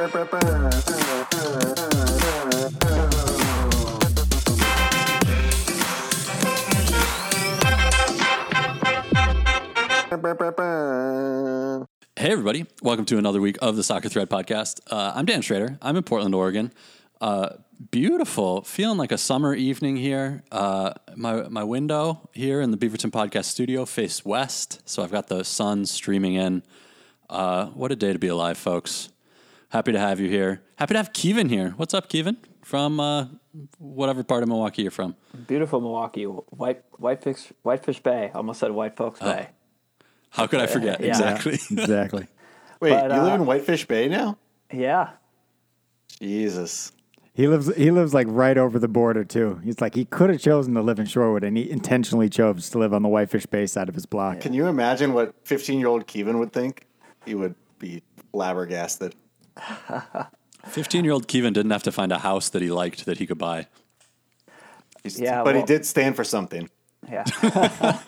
Hey, everybody. Welcome to another week of the Soccer Thread podcast. Uh, I'm Dan Schrader. I'm in Portland, Oregon. Uh, beautiful. Feeling like a summer evening here. Uh, my, my window here in the Beaverton podcast studio face west. So I've got the sun streaming in. Uh, what a day to be alive, folks. Happy to have you here. Happy to have Kevin here. What's up, Kevin? From uh, whatever part of Milwaukee you're from. Beautiful Milwaukee, White Whitefish Whitefish Bay. Almost said White Folks Bay. How could I forget? Yeah. Exactly. Exactly. Wait, But, you live uh, in Whitefish Bay now? Yeah, Jesus. He lives he lives like right over the border too. He's like he could have chosen to live in Shorewood and he intentionally chose to live on the Whitefish Bay side of his block. Can you imagine what 15 year old Kevin would think? He would be flabbergasted. 15 year old Kevin didn't have to find a house that he liked that he could buy. He's- Yeah, but he did stand for something. yeah.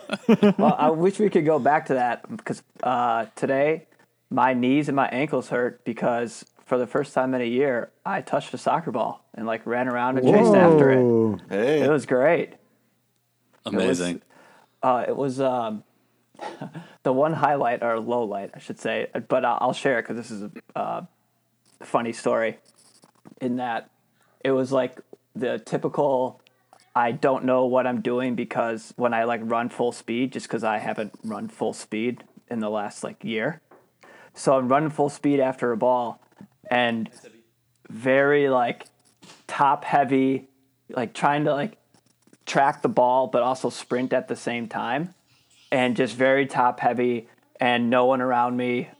well, I wish we could go back to that because uh, today my knees and my ankles hurt because for the first time in a year I touched a soccer ball and like ran around and chased after it. Whoa. Hey, It was great. Amazing. Uh, it was um, the one highlight or low light, I should say, but I'll, I'll share it because this is a uh, funny story. In that, it was like the typical. I don't know what I'm doing because when I like run full speed, just because I haven't run full speed in the last like year, so I'm running full speed after a ball, and very like top heavy, like trying to like track the ball but also sprint at the same time and just very top heavy and no one around me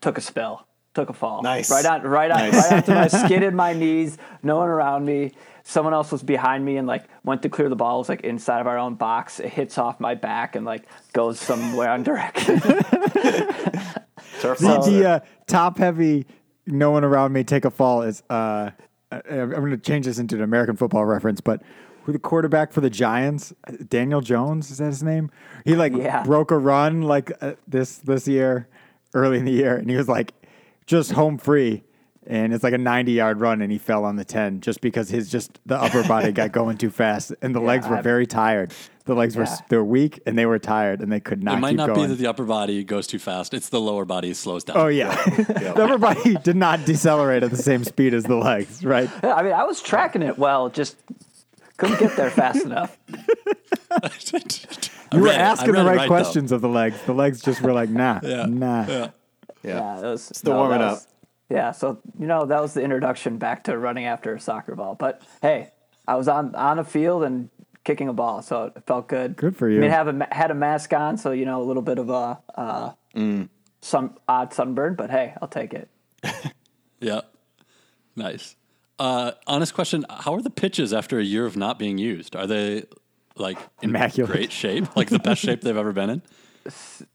took a spill took a fall Nice. right on right on Nice. right after my skidded my knees no one around me someone else was behind me and like went to clear the ball it was like inside of our own box it hits off my back and like goes somewhere on direction turf The, the uh, top heavy, no one around me take a fall is. Uh, I- I'm going to change this into an American football reference, but who the quarterback for the Giants? Daniel Jones is that his name? He like Yeah. broke a run like uh, this this year, early in the year, and he was like just home free. And it's like a 90 yard run, and he fell on the 10 just because his just the upper body got going too fast, and the legs were I- very tired. The legs were they were weak, and they were tired, and they could not. it might keep not going. be that the upper body goes too fast. It's the lower body slows down. Oh yeah, the upper body did not decelerate at the same speed as the legs, right? I mean i was tracking it well just couldn't get there fast enough You were read it. I asking read the it right, right, though. questions of the legs. The legs just were like, nah, Yeah. nah. Yeah. Yeah, it was Still no, warming that up. Yeah, so you know that was the introduction back to running after a soccer ball. But hey, I was on on a field and kicking a ball, so it felt good. Good for you. I mean, have a had a mask on, so you know a little bit of a uh, Mm. some odd sunburn, but hey, I'll take it. Yeah. Nice. Uh, honest question: How are the pitches after a year of not being used? Are they like in Immaculate. great shape, like the best shape they've ever been in?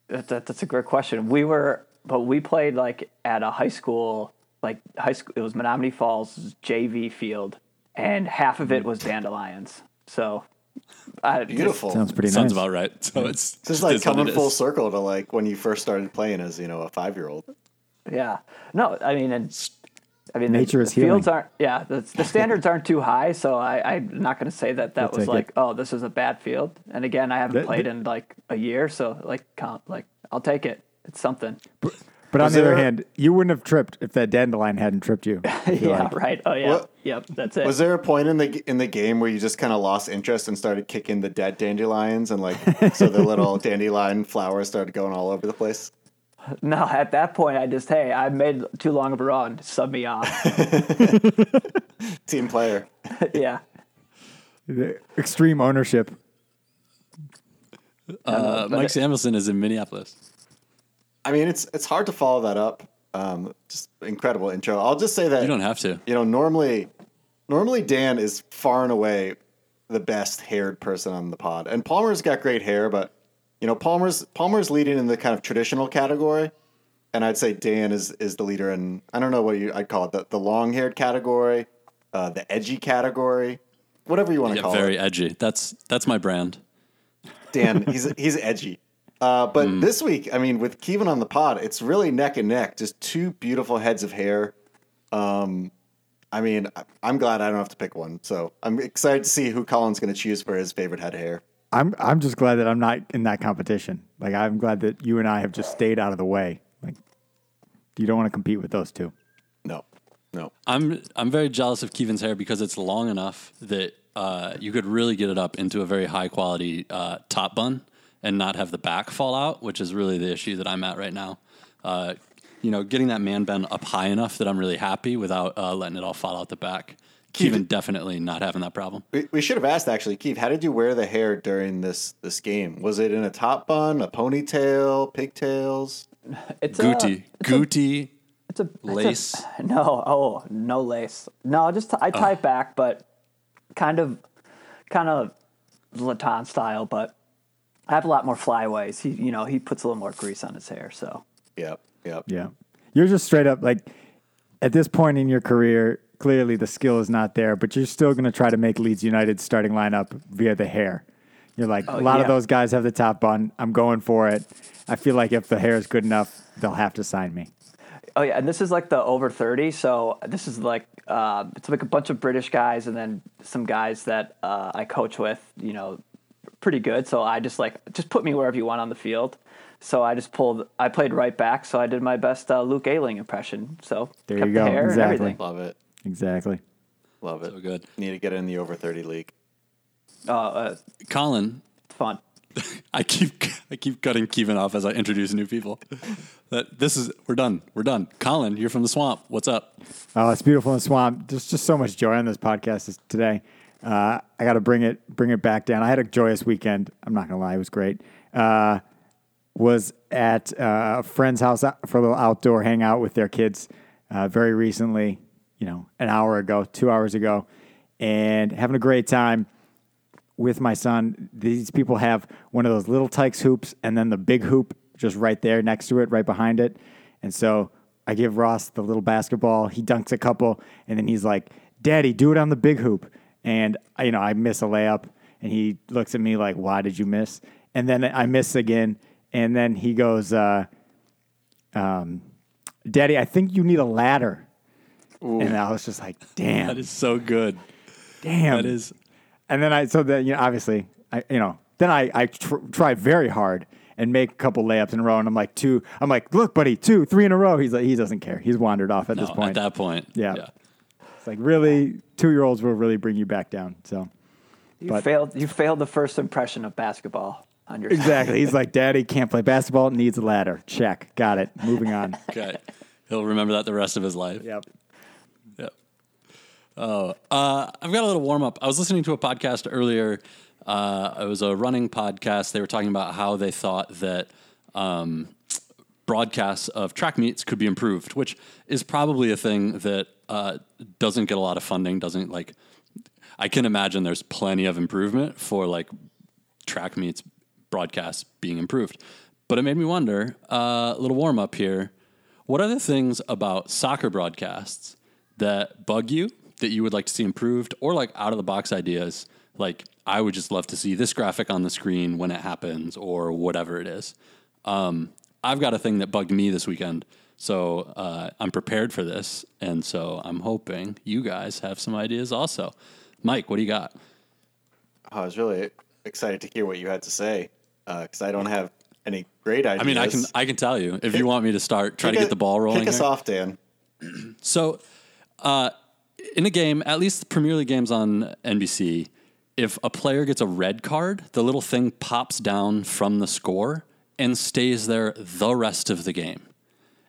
That, that, that's a great question. We were, but we played like at a high school, like high school. It was Menomonee Falls JV field, and half of it was mm. dandelions. So, I, Beautiful. Sounds pretty Sounds nice. about right. So it's This is just like is what coming full is. circle to like when you first started playing as, you know, a five year old. Yeah. No, I mean, and I mean, Nature the, is the fields aren't. Yeah, the, the standards aren't too high, so I, I'm not going to say that that We'll was like, it. oh, this is a bad field. And again, I haven't That- played that- in like a year, so like, count, like, I'll take it. It's something. But on Was the other hand, you wouldn't have tripped if that dandelion hadn't tripped you. yeah. Right. Oh yeah. What- Yep. That's it. Was there a point in the in the game where you just kind of lost interest and started kicking the dead dandelions and like so the little dandelion flowers started going all over the place? no, at that point, I just hey, I made too long of a run. Sub me off. Team player. yeah. The Extreme ownership. Uh, Mike Samuelson is in Minneapolis. I mean, it's it's hard to follow that up. Um, just incredible intro. I'll just say that You don't have to. you know normally normally Dan is far and away the best haired person on the pod, and Palmer's got great hair, but you know Palmer's Palmer's leading in the kind of traditional category, and I'd say Dan is is the leader in I don't know what you I'd call it the, the long haired category, uh, the edgy category, whatever you want to Yeah, call very it. Very edgy. That's that's my brand. Dan, he's he's edgy. Uh, but this week, I mean, with Kevin on the pod, it's really neck and neck. Just two beautiful heads of hair. Um, I mean, I- I'm glad I don't have to pick one. So I'm excited to see who Colin's going to choose for his favorite head of hair. I'm I'm just glad that I'm not in that competition. Like I'm glad that you and I have just stayed out of the way. Like you don't want to compete with those two. No, no. I'm I'm very jealous of Kevin's hair because it's long enough that uh, you could really get it up into a very high quality uh, top bun and not have the back fall out, which is really the issue that I'm at right now. Uh, you know, getting that man bun up high enough that I'm really happy without uh, letting it all fall out the back. Keevan definitely not having that problem. We, we should have asked actually, Keith. How did you wear the hair during this this game? Was it in a top bun, a ponytail, pigtails? It's a- Gooty, Gooty, It's a it's a- lace. no, oh, no lace. No, just I tie it back, but kind of, kind of Laton style. But I have a lot more flyaways. He, you know, he puts a little more grease on his hair. So Yep, yep. Yeah. You're just straight up like at this point in your career, clearly the skill is not there, but you're still going to try to make Leeds United starting lineup via the hair. You're like, a lot of those guys have the top bun. I'm going for it. I feel like if the hair is good enough, they'll have to sign me. Oh yeah, and this is like the over thirty. So this is like uh, it's like a bunch of British guys, and then some guys that uh, I coach with. You know, pretty good. So I just like just put me wherever you want on the field. So I just pulled. I played right back, so I did my best uh, Luke Ayling impression. So There kept you the go, hair exactly. everything. Love it, Exactly. love it. So good. Need to get in the over thirty league. Uh, uh, Colin, it's fun. I keep I keep cutting Kevin off as I introduce new people. That this is we're done. We're done. Colin, you're from the swamp. What's up? Oh, it's beautiful in the swamp. There's just so much joy on this podcast today. Uh, I got to bring it bring it back down. I had a joyous weekend. I'm not gonna lie, it was great. Uh, was at uh, a friend's house for a little outdoor hangout with their kids uh, very recently. You know, an hour ago, two hours ago, and having a great time with my son. These people have one of those little Tikes hoops and then the big hoop just right there next to it, right behind it. And so I give Ross the little basketball. He dunks a couple, and then he's like, "Daddy, do it on the big hoop." And you know, I miss a layup, and he looks at me like, "Why did you miss?" And then I miss again, and then he goes, uh, um, "Daddy, I think you need a ladder." And I was just like, "Damn, That is so good. damn." That is And then I, so then, you know, obviously, I, you know, then I, I tr- try very hard and make a couple layups in a row. And I'm like, two, I'm like, look, buddy, two, three in a row. He's like, he doesn't care. He's wandered off at this point. at that point. Yeah. It's like, really, two year olds will really bring you back down. So, You But- failed. You failed the first impression of basketball on your exactly. He's like, daddy can't play basketball, needs a ladder. Check. Got it. Moving on. Okay. He'll remember that the rest of his life. yep. Yep. Oh, uh, I've got a little warm up. I was listening to a podcast earlier. Uh, it was a running podcast. They were talking about how they thought that um, broadcasts of track meets could be improved, which is probably a thing that uh, doesn't get a lot of funding. Doesn't like. I can imagine there's plenty of improvement for like track meets broadcasts being improved. But it made me wonder, uh, a little warm up here. What are the things about soccer broadcasts that bug you that you would like to see improved or like out of the box ideas? Like, I would just love to see this graphic on the screen when it happens or whatever it is. Um, I've got a thing that bugged me this weekend. So uh, I'm prepared for this. And so I'm hoping you guys have some ideas also. Mike, what do you got? Oh, I was really excited to hear what you had to say because I don't have any great ideas. I mean, I can I can tell you if you want me to start try to get the ball rolling. Kick us here. off, Dan. So, uh, in a game, at least the Premier League games on NBC, if a player gets a red card, the little thing pops down from the score and stays there the rest of the game.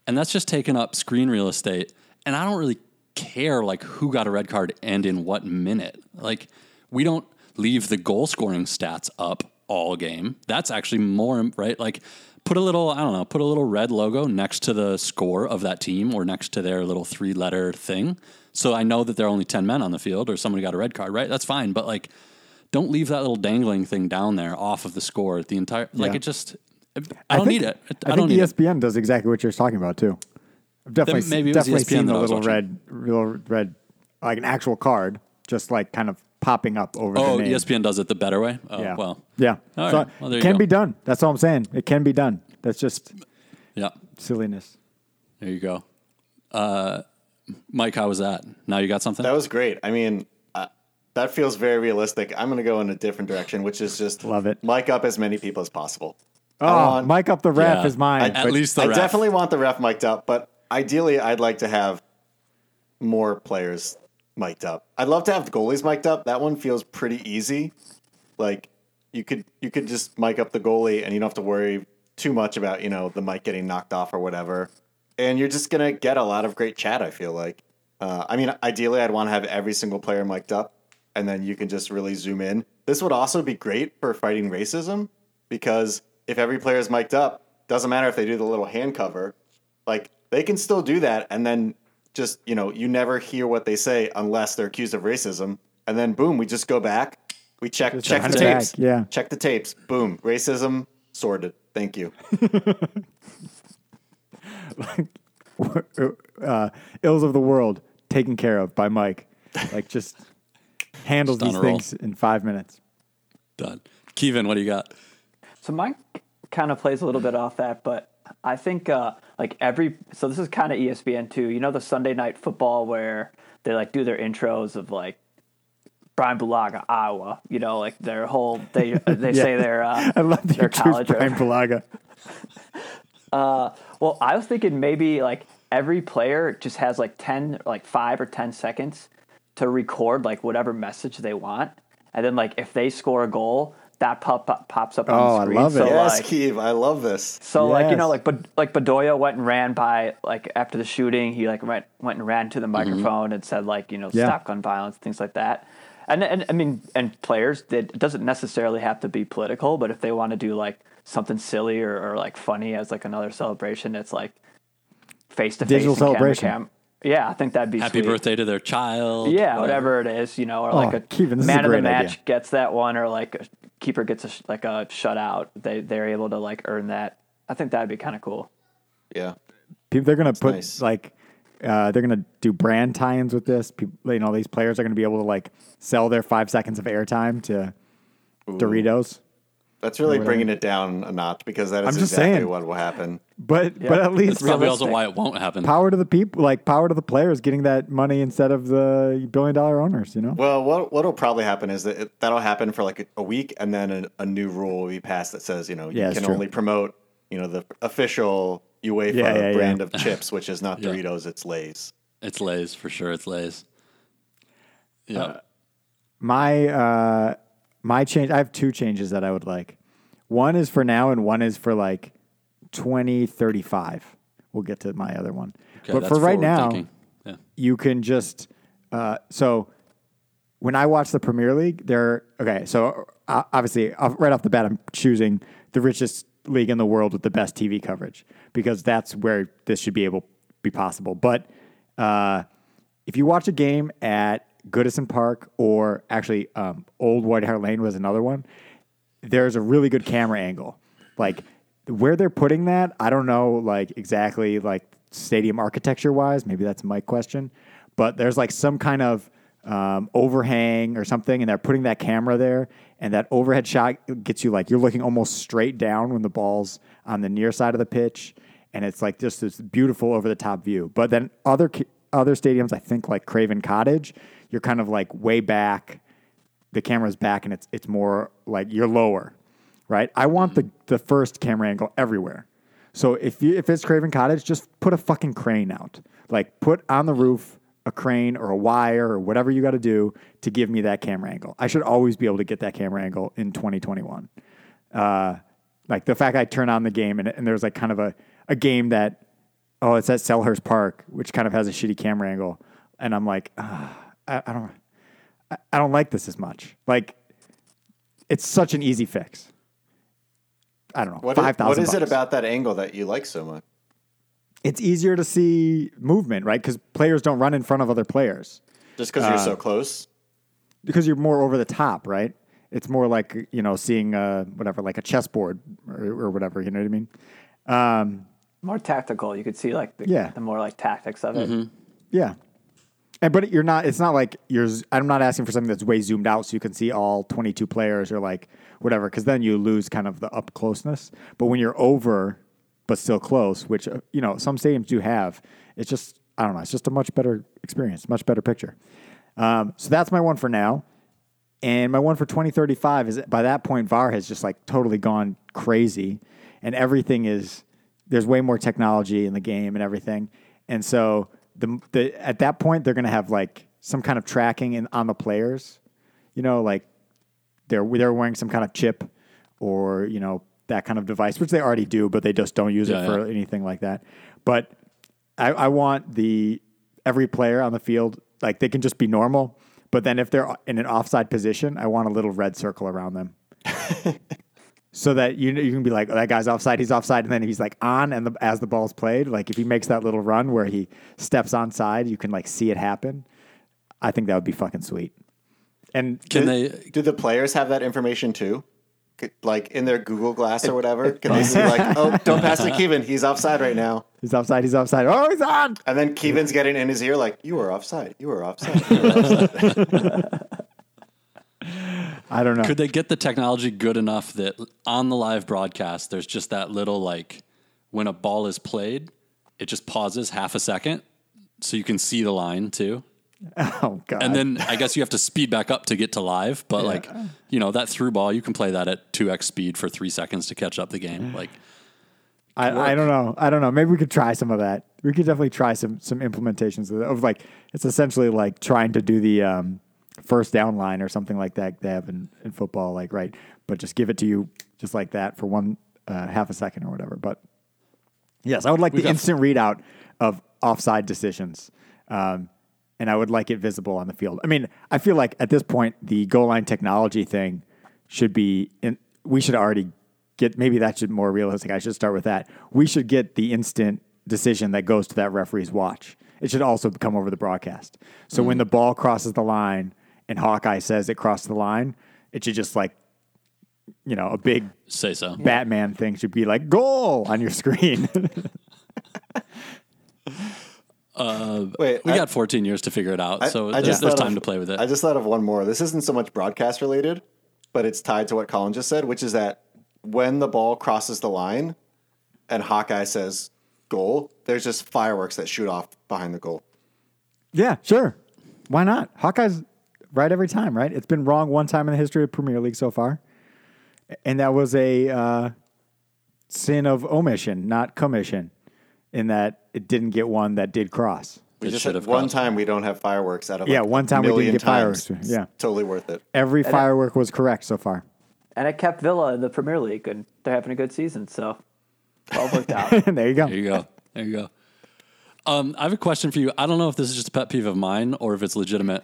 And that's just taking up screen real estate. And I don't really care like who got a red card and in what minute. Like we don't leave the goal scoring stats up all game. That's actually more right. Like put a little I don't know, put a little red logo next to the score of that team or next to their little three letter thing. So I know that there are only 10 men on the field or somebody got a red card, right? That's fine, but like don't leave that little dangling thing down there off of the score the entire like Yeah. it just I don't think, need it. I, I, don't think E need it. ESPN does exactly what you're talking about too. I've definitely, maybe it was definitely ESPN seen the little red, little red, like an actual card, just like kind of popping up over Oh, the name. ESPN does it the better way. Oh, Yeah. well, yeah. All so right. Well, there it you can go. be done. That's all I'm saying. It can be done. That's just yeah. silliness. There you go. Uh, Mike, how was that? Now you got something? That was great. I mean, uh, that feels very realistic. I'm going to go in a different direction, which is just Love it. mic up as many people as possible. I Oh, want- Mike up the ref Yeah. is mine. At least the I ref. definitely want the ref mic'd up, but ideally, I'd like to have more players mic'd up. I'd love to have the goalies mic'd up. That one feels pretty easy. Like you could you could just mic up the goalie, and you don't have to worry too much about you know the mic getting knocked off or whatever. And you're just gonna get a lot of great chat. I feel like. Uh, I mean, ideally, I'd want to have every single player mic'd up, and then you can just really zoom in. This would also be great for fighting racism because if every player is mic'd up, doesn't matter if they do the little hand cover, like they can still do that, and then just you know you never hear what they say unless they're accused of racism, and then boom, we just go back, we check Just check the send it back, tapes, yeah. check the tapes, boom, racism sorted. Thank you. uh, ills of the world taken care of by Mike. Like just handles Just these things in five minutes. Done. Kevin, what do you got? So mine kind of plays a little bit off that, but I think uh, like every so this is kind of ESPN too. You know the Sunday night football where they like do their intros of like Brian Bulaga, Iowa. You know, like their whole they they say their uh, I love their college. Brian Bulaga. Well, I was thinking maybe like every player just has like 10, like five or 10 seconds to record like whatever message they want. And then like if they score a goal, that pop, pop pops up on Oh, I the screen. love it. So yes, like, Keeve, I love this. so like you know like but like Bedoya went and ran by like after the shooting he like went went and ran to the mm-hmm. microphone and said like you know Yeah. stop gun violence things like that and and I mean and players did it doesn't necessarily have to be political but if they want to do like something silly or, or like funny as like another celebration it's like face to face Digital celebration. yeah I think that'd be Happy sweet. birthday to their child. Yeah, whatever it is, you know, or oh, like Oh, a Kevin, this a man of the match idea. gets that one, or like a keeper gets a sh- like a shutout. They they're able to like earn that. I think that'd be kind of cool. Yeah, People, they're gonna put nice. like uh, they're gonna do brand tie-ins with this. People, you know, these players are gonna be able to like sell their five seconds of airtime to Doritos. That's really bringing it down a notch because that is I'm just exactly saying. what will happen. But but at least That's probably also why it won't happen. power to the people, like power to the players getting that money instead of the billion dollar owners. You know. Well, what what'll probably happen is that it, that'll happen for like a, a week, and then a, a new rule will be passed that says you know you Yeah, it's can only promote you know the official UEFA Yeah, yeah, brand yeah. of chips, which is not Yeah. Doritos, it's Lay's. It's Lay's for sure. It's Lay's. Yeah. My uh my change I have two changes that I would like. One is for now and one is for like 2035. We'll get to my other one. okay, but for right now, yeah. you can just uh so when I watch the Premier League, they're okay. So uh, obviously, uh, right off the bat, I'm choosing the richest league in the world with the best TV coverage because that's where this should be able be possible. But uh, if you watch a game at Goodison Park or actually um, Old White Hart Lane was another one, there's a really good camera angle. Like where they're putting that, I don't know like exactly like stadium architecture wise. Maybe that's my question. But there's like some kind of um, overhang or something, and they're putting that camera there, and that overhead shot gets you like you're looking almost straight down when the ball's on the near side of the pitch, and it's like just this beautiful over the top view. But then other other stadiums, I think like Craven Cottage, you're kind of like way back the camera's back and it's it's more like you're lower, right? I want the the first camera angle everywhere. So if you if it's Craven Cottage, just put a fucking crane out. Like put on the roof a crane or a wire or whatever you got to do to give me that camera angle. I should always be able to get that camera angle in 2021. Uh, like the fact I turn on the game and, and there's like kind of a, a game that oh it's at Selhurst Park, which kind of has a shitty camera angle, and I'm like ah, I, I don't I, I don't like this as much. Like, it's such an easy fix. I don't know. What, five is, what thousand. it about that angle that you like so much? It's easier to see movement, right? Because players don't run in front of other players Just because you're so close? because you're more over the top, right? It's more like you know seeing uh, whatever, like a chessboard or, or whatever. You know what I mean? Um, More tactical. You could see like the, Yeah. the more like tactics of it. Yeah. And but you're not. It's not like you're. I'm not asking for something that's way zoomed out so you can see all 22 players or like whatever, because then you lose kind of the up closeness. But when you're over, but still close, which uh, you know some stadiums do have, it's just. I don't know. It's just a much better experience, much better picture. Um, so that's my one for now. And my one for 2035 is by that point, VAR has just like totally gone crazy and everything is, there's way more technology in the game and everything. And so the, the at that point, they're going to have like some kind of tracking in, on the players, you know, like they're, they're wearing some kind of chip or, you know, that kind of device, which they already do, but they just don't use Yeah, it for yeah. anything like that. But I, I want the every player on the field like they can just be normal, but then if they're in an offside position, I want a little red circle around them. So that you you can be like, oh, that guy's offside, he's offside, and then he's like on and the, as the ball's played, like if he makes that little run where he steps onside, you can like see it happen. I think that would be fucking sweet. And Can do, they? do the players have that information too? Like in their Google Glass or whatever? Can they see like, oh, don't pass to Kevin, he's offside right now. he's offside, he's offside. Oh, he's on. And then Kevin's getting in his ear like, you were offside, you were offside. You were offside. I don't know. Could they get the technology good enough that on the live broadcast, there's just that little like when a ball is played, it just pauses half a second so you can see the line too. oh god. And then I guess you have to speed back up to get to live, but like, you know, that through ball, you can play that at 2x speed for three seconds to catch up the game. Like, I, I don't know. I don't know. Maybe we could try some of that. We could definitely try some some implementations of, of like it's essentially like trying to do the um, first down line or something like that they have in, in football, like right, but just give it to you just like that for one uh, half a second or whatever. But yes, I would like the got- instant readout of offside decisions, um, and I would like it visible on the field. I mean, I feel like at this point the goal line technology thing should be in. We should already get maybe that should more realistic. I should start with that. We should get the instant decision that goes to that referee's watch. It should also come over the broadcast. So when the ball crosses the line and Hawkeye says it crossed the line, it should just like you know, a big say so. Batman thing should be like goal on your screen. Uh, Wait, We I- got 14 years to figure it out, so I there's, just there's time of- to play with it. I just thought of one more. This isn't so much broadcast related, but it's tied to what Colin just said, which is that when the ball crosses the line and Hawkeye says goal, there's just fireworks that shoot off behind the goal. yeah, sure. Why not? Hawkeye's right every time, right? It's been wrong one time in the history of Premier League so far. And that was a uh, sin of omission, not commission, in that it didn't get one that did cross. We It just should have one crossed. time we don't have fireworks out of Yeah, like one time a we didn't million get times. fireworks. It's Yeah. totally worth it. Every firework was correct so far. And it kept Villa in the Premier League, and they're having a good season, so all worked out. there you go. There you go. There you go. Um, I have a question for you. I don't know if this is just a pet peeve of mine or if it's legitimate,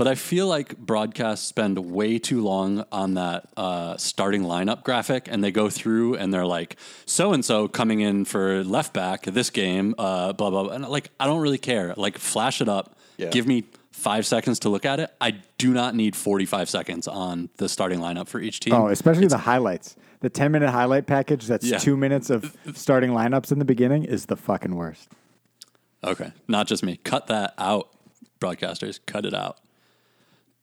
but I feel like broadcasts spend way too long on that uh, starting lineup graphic, and they go through and they're like, "So and so coming in for left back this game," uh, blah blah. blah. And like, I don't really care. Like, flash it up. Yeah. Give me five seconds to look at it. I do not need forty-five seconds on the starting lineup for each team. Oh, especially the highlights. The 10 minute highlight package that's Yeah. two minutes of starting lineups in the beginning is the fucking worst. Okay, not just me. Cut that out, broadcasters. Cut it out.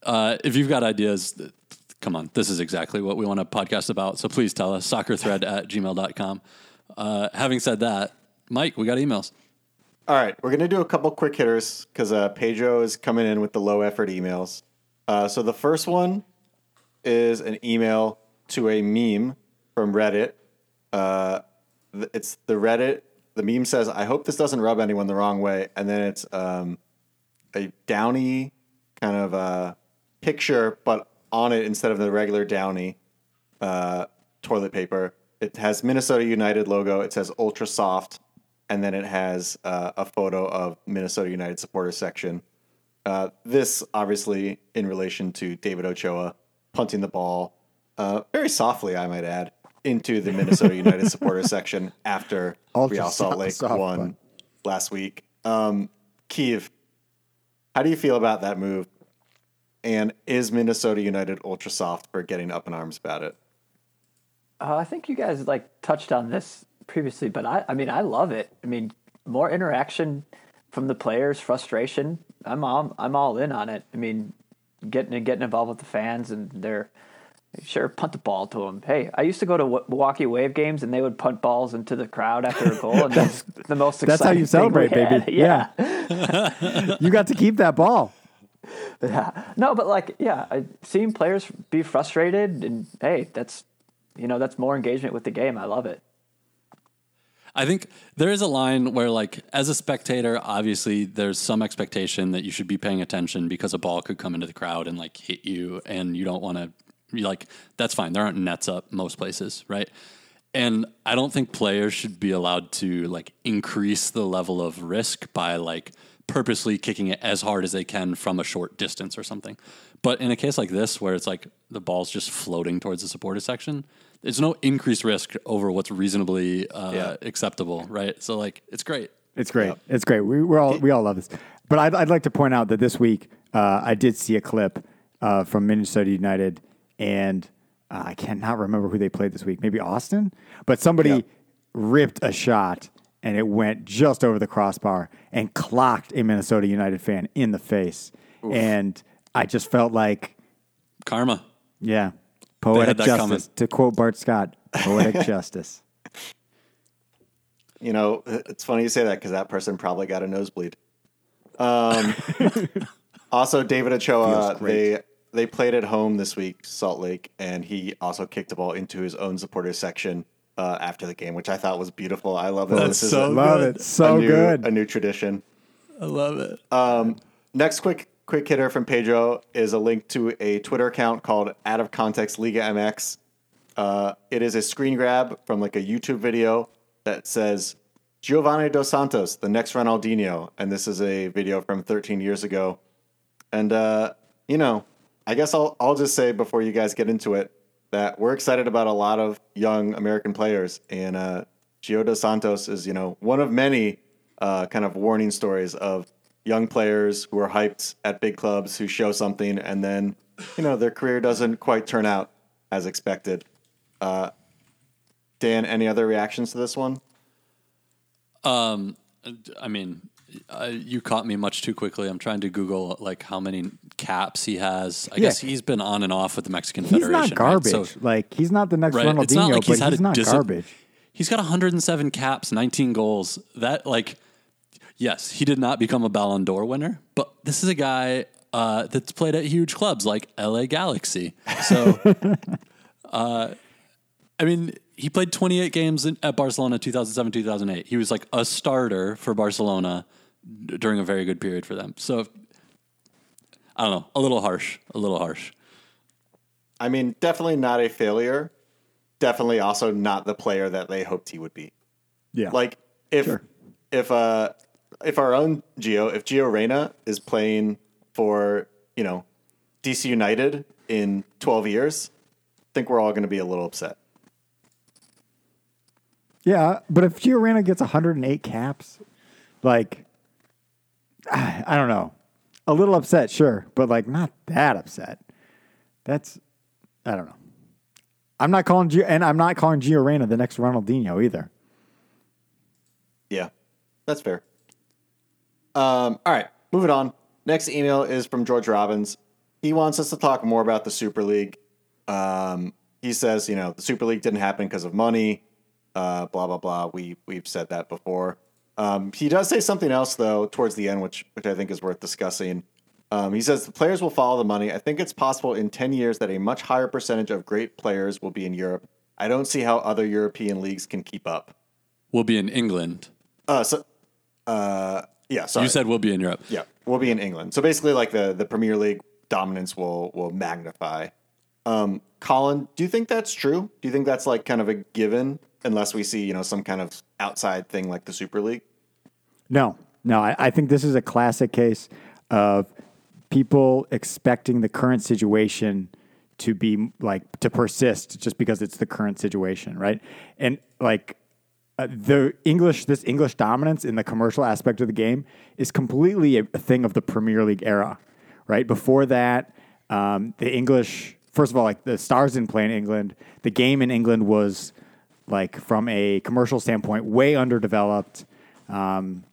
Uh, if you've got ideas, come on. This is exactly what we want to podcast about. So please tell us. Soccerthread at gmail.com. Uh, having said that, Mike, we got emails. All right, we're gonna do a couple quick hitters because uh, Pedro is coming in with the low effort emails. Uh, so the first one is an email to a meme from Reddit. Uh, it's the Reddit. The meme says, "I hope this doesn't rub anyone the wrong way," and then it's um, a Downy kind of uh, picture, but on it instead of the regular Downy uh, toilet paper, it has Minnesota United logo. It says Ultra Soft, and then it has uh, a photo of Minnesota United supporter section. Uh, this obviously in relation to David Ochoa punting the ball uh, very softly, I might add, into the Minnesota United supporter section after Ultra Real Salt Lake soft won last week. Um, Kiev, how do you feel about that move? And is Minnesota United ultra soft for getting up in arms about it? Uh, I think you guys like touched on this previously, but I, I mean, I love it. I mean, more interaction from the players, frustration. I'm all, I'm all in on it. I mean, getting getting involved with the fans and they're Sure, punt the ball to them. Hey, I used to go to Milwaukee Wave games, and they would punt balls into the crowd after a goal, and that's the most exciting. That's how you celebrate, baby. had. Yeah. you got to keep that ball. Yeah. No, but like, yeah, I, seeing players be frustrated, and hey, that's you know that's more engagement with the game. I love it. I think there is a line where, like, as a spectator, obviously there's some expectation that you should be paying attention because a ball could come into the crowd and like hit you, and you don't want to. You like that's fine. There aren't nets up most places, right? And I don't think players should be allowed to like increase the level of risk by like purposely kicking it as hard as they can from a short distance or something. But in a case like this, where it's like the ball's just floating towards the supporter section, there's no increased risk over what's reasonably uh, Yeah. acceptable, right? So like, it's great. It's great. It's great. We, we're all we all love this. But I'd, I'd like to point out that this week uh, I did see a clip uh, from Minnesota United, and uh, I cannot remember who they played this week. Maybe Austin, but somebody Yeah. ripped a shot and it went just over the crossbar and clocked a Minnesota United fan in the face. And I just felt like, Karma. yeah, poetic justice. coming. To quote Bart Scott, poetic justice. You know, it's funny you say that because that person probably got a nosebleed. Um, also, David Ochoa, they they played at home this week, Salt Lake, and he also kicked the ball into his own supporters section uh, after the game, which I thought was beautiful. I love that That's this is so a, Love good. it. So a new, good. a new tradition. I love it. Next quick quick hitter from Pedro is a link to a Twitter account called Out of Context Liga MX. Uh, it is a screen grab from like a YouTube video that says Giovanni Dos Santos, the next Ronaldinho, and this is a video from 13 years ago. And uh, you know, I guess I'll I'll just say before you guys get into it that we're excited about a lot of young American players, and uh, Gio Dos Santos is you know one of many uh, kind of warning stories of young players who are hyped at big clubs who show something, and then you know their career doesn't quite turn out as expected. Uh, Dan, any other reactions to this one? Um, I mean, uh, you caught me much too quickly. I'm trying to Google like how many caps he has. I Yeah. guess he's been on and off with the Mexican He's Federation. not right? garbage. So- like he's not the next right? Ronaldinho, It's not like he's but he's not dis- garbage. He's got 107 caps, 19 goals. That like, yes, he did not become a Ballon d'Or winner, but this is a guy uh, that's played at huge clubs like LA Galaxy. So, uh, I mean, he played 28 games in, at Barcelona 2007 2008. He was like a starter for Barcelona d- during a very good period for them. So, I don't know, a little harsh, a little harsh. I mean, definitely not a failure. Definitely also not the player that they hoped he would be. Yeah, Like if Sure. if uh if our own Gio, if Gio Reyna is playing for, you know, DC United in 12 years, I think we're all going to be a little upset. yeah. But if Gio Reyna gets 108 caps, like I don't know, a little upset, sure, but like not that upset. That's I don't know. I'm not calling Gio, and I'm not calling Gio Reyna the next Ronaldinho either. Yeah, that's fair. Um, all right, moving on. Next email is from George Robbins. He wants us to talk more about the Super League. Um, he says, you know, the Super League didn't happen because of money. Uh, blah blah blah. We we've said that before. Um, he does say something else though towards the end, which which I think is worth discussing. Um, he says the players will follow the money. I think it's possible in ten years that a much higher percentage of great players will be in Europe. I don't see how other European leagues can keep up. We'll be in England. Uh, so, uh, yeah. Sorry. You said we'll be in Europe. Yeah, we'll be in England. So basically, like the the Premier League dominance will will magnify. Um, Colin, do you think that's true? Do you think that's like kind of a given, unless we see you know some kind of outside thing like the Super League? No, no. I, I think this is a classic case of people expecting the current situation to be like to persist just because it's the current situation, right? And like uh, the English, this English dominance in the commercial aspect of the game is completely a, a thing of the Premier League era, right? Before that, um, the English, first of all, like the Stars didn't play in England. The game in England was like from a commercial standpoint way underdeveloped. Um,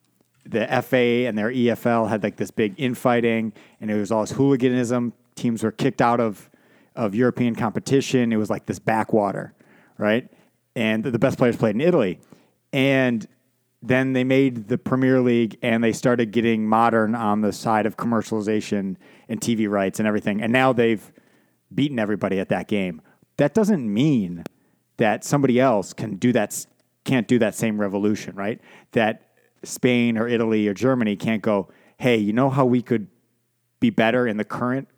the FA and their EFL had like this big infighting, and it was all this hooliganism. Teams were kicked out of of European competition. It was like this backwater, right? And the best players played in Italy. And then they made the Premier League and they started getting modern on the side of commercialization and TV rights and everything. And now they've beaten everybody at that game. That doesn't mean that somebody else can do that can't do that same revolution, right? That Spain or Italy or Germany can't go, "Hey, you know how we could be better in the current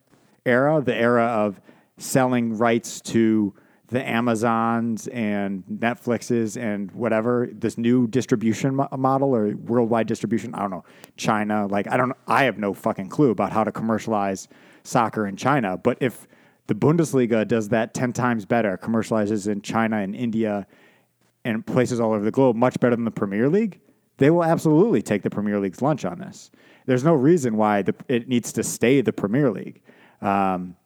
era, the era of selling rights to the Amazons and Netflixes and whatever this new distribution mo- model or worldwide distribution. I don't know China. Like I don't. I have no fucking clue about how to commercialize soccer in China. But if the Bundesliga does that ten times better, commercializes in China and India and places all over the globe much better than the Premier League, they will absolutely take the Premier League's lunch on this. There's no reason why the, it needs to stay the Premier League. Um,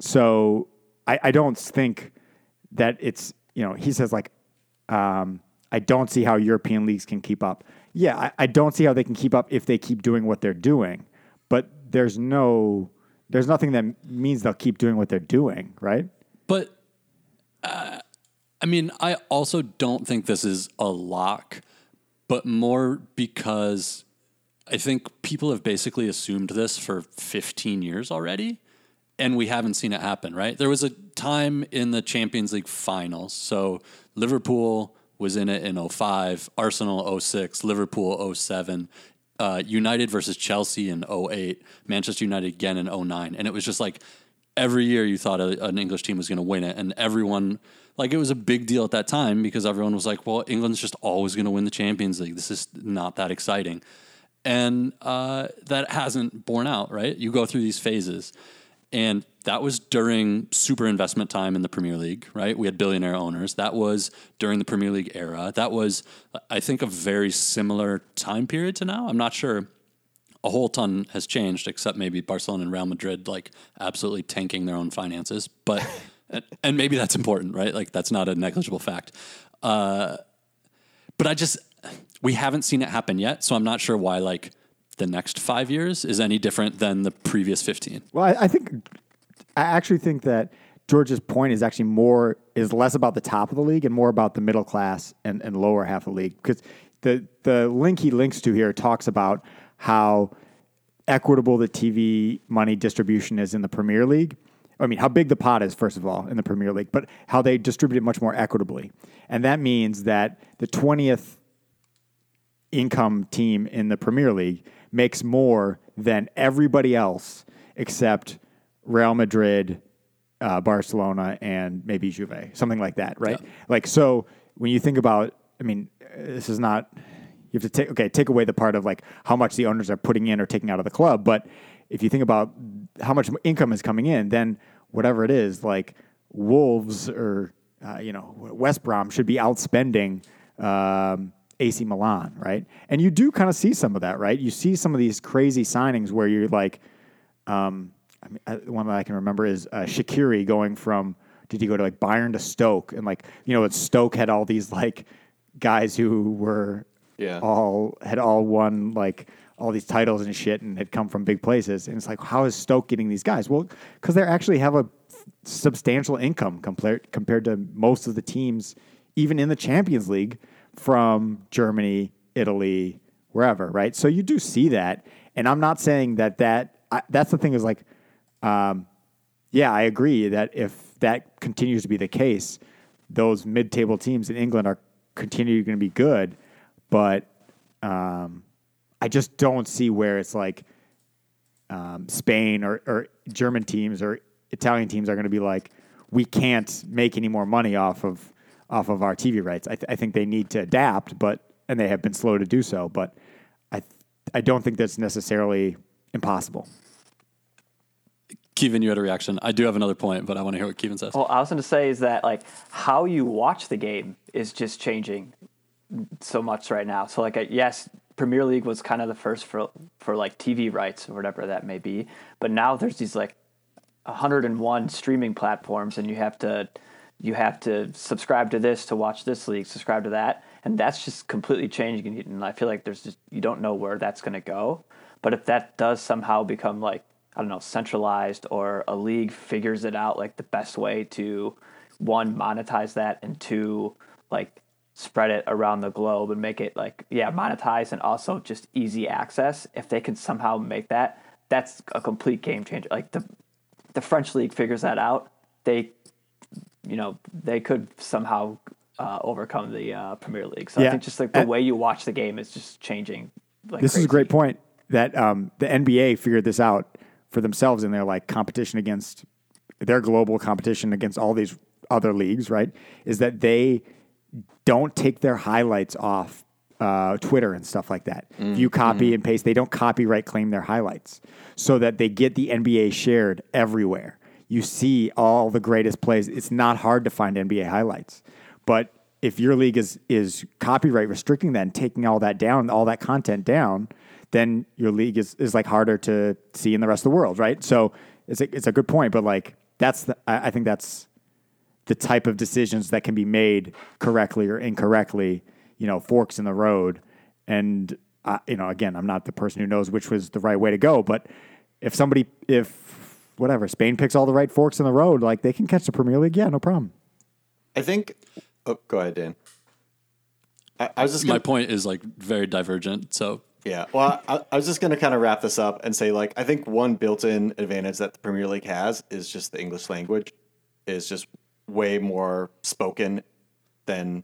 so I, I don't think that it's you know he says like um, I don't see how European leagues can keep up. Yeah, I, I, don't see how they can keep up if they keep doing what they're doing. But there's no there's nothing that means they'll keep doing what they're doing, right? But uh, I mean, I also don't think this is a lock, but more because I think people have basically assumed this for 15 years already and we haven't seen it happen, right? There was a time in the Champions League finals. So Liverpool was in it in 05, Arsenal 06, Liverpool 07, uh, United versus Chelsea in 08, Manchester United again in 09. And it was just like every year you thought a, an English team was going to win it. And everyone, like, it was a big deal at that time because everyone was like, well, England's just always going to win the Champions League. This is not that exciting. And uh, that hasn't borne out, right? You go through these phases. And that was during super investment time in the Premier League, right? We had billionaire owners. That was during the Premier League era. That was, I think, a very similar time period to now. I'm not sure a whole ton has changed, except maybe Barcelona and Real Madrid, like absolutely tanking their own finances. But, and maybe that's important, right? Like that's not a negligible fact. Uh, but I just, we haven't seen it happen yet. So I'm not sure why, like, the next five years is any different than the previous 15. Well, I, I think, I actually think that George's point is actually more, is less about the top of the league and more about the middle class and, and lower half of the league. Because the, the link he links to here talks about how equitable the TV money distribution is in the Premier League. I mean, how big the pot is, first of all, in the Premier League, but how they distribute it much more equitably. And that means that the 20th income team in the Premier League makes more than everybody else except Real Madrid, uh, Barcelona, and maybe Juve, something like that, right? Yeah. Like so, when you think about, I mean, this is not you have to take okay take away the part of like how much the owners are putting in or taking out of the club, but if you think about how much income is coming in, then whatever it is, like Wolves or uh, you know West Brom should be outspending. Um, AC Milan, right? And you do kind of see some of that, right? You see some of these crazy signings where you're like, um, I mean, uh, one that I can remember is uh, Shaqiri going from did he go to like Bayern to Stoke, and like you know, Stoke had all these like guys who were yeah all had all won like all these titles and shit, and had come from big places, and it's like, how is Stoke getting these guys? Well, because they actually have a substantial income compared compared to most of the teams, even in the Champions League from Germany, Italy, wherever, right? So you do see that, and I'm not saying that that I, that's the thing is like, um, yeah, I agree that if that continues to be the case, those mid-table teams in England are continue going to be good, but um, I just don't see where it's like um, Spain or, or German teams or Italian teams are going to be like, we can't make any more money off of off of our TV rights. I, th- I think they need to adapt, but and they have been slow to do so. But I th- I don't think that's necessarily impossible. Kevin, you had a reaction. I do have another point, but I want to hear what Kevin says. Well, I was going to say is that like how you watch the game is just changing so much right now. So like, yes, Premier League was kind of the first for for like TV rights or whatever that may be, but now there's these like 101 streaming platforms, and you have to you have to subscribe to this to watch this league, subscribe to that, and that's just completely changing. And I feel like there's just you don't know where that's going to go. But if that does somehow become like I don't know, centralized or a league figures it out like the best way to one monetize that and two like spread it around the globe and make it like yeah monetize and also just easy access if they can somehow make that that's a complete game changer like the the french league figures that out they you know they could somehow uh, overcome the uh, premier league. So i think just like the And- way you watch the game is just changing like this is a great point that um, the NBA figured this out for themselves in their like competition against their global competition against all these other leagues, right? Is that they don't take their highlights off uh, Twitter and stuff like that. If you copy and paste, they don't copyright claim their highlights. So that they get the NBA shared everywhere. You see all the greatest plays. It's not hard to find NBA highlights, but if your league is is copyright restricting that and taking all that down, all that content down, then your league is, is like harder to see in the rest of the world, right? So it's a, it's a good point, but like that's the, I, think that's the type of decisions that can be made correctly or incorrectly, you know, forks in the road. And, uh, you know, again, I'm not the person who knows which was the right way to go, but if somebody, if whatever, Spain picks all the right forks in the road, like they can catch the Premier League, yeah, no problem. I think. Oh, go ahead, Dan. I, I was just My gonna, point is like very divergent. So yeah. Well, I, I was just going to kind of wrap this up and say, like, I think one built-in advantage that the Premier League has is just the English language is just way more spoken than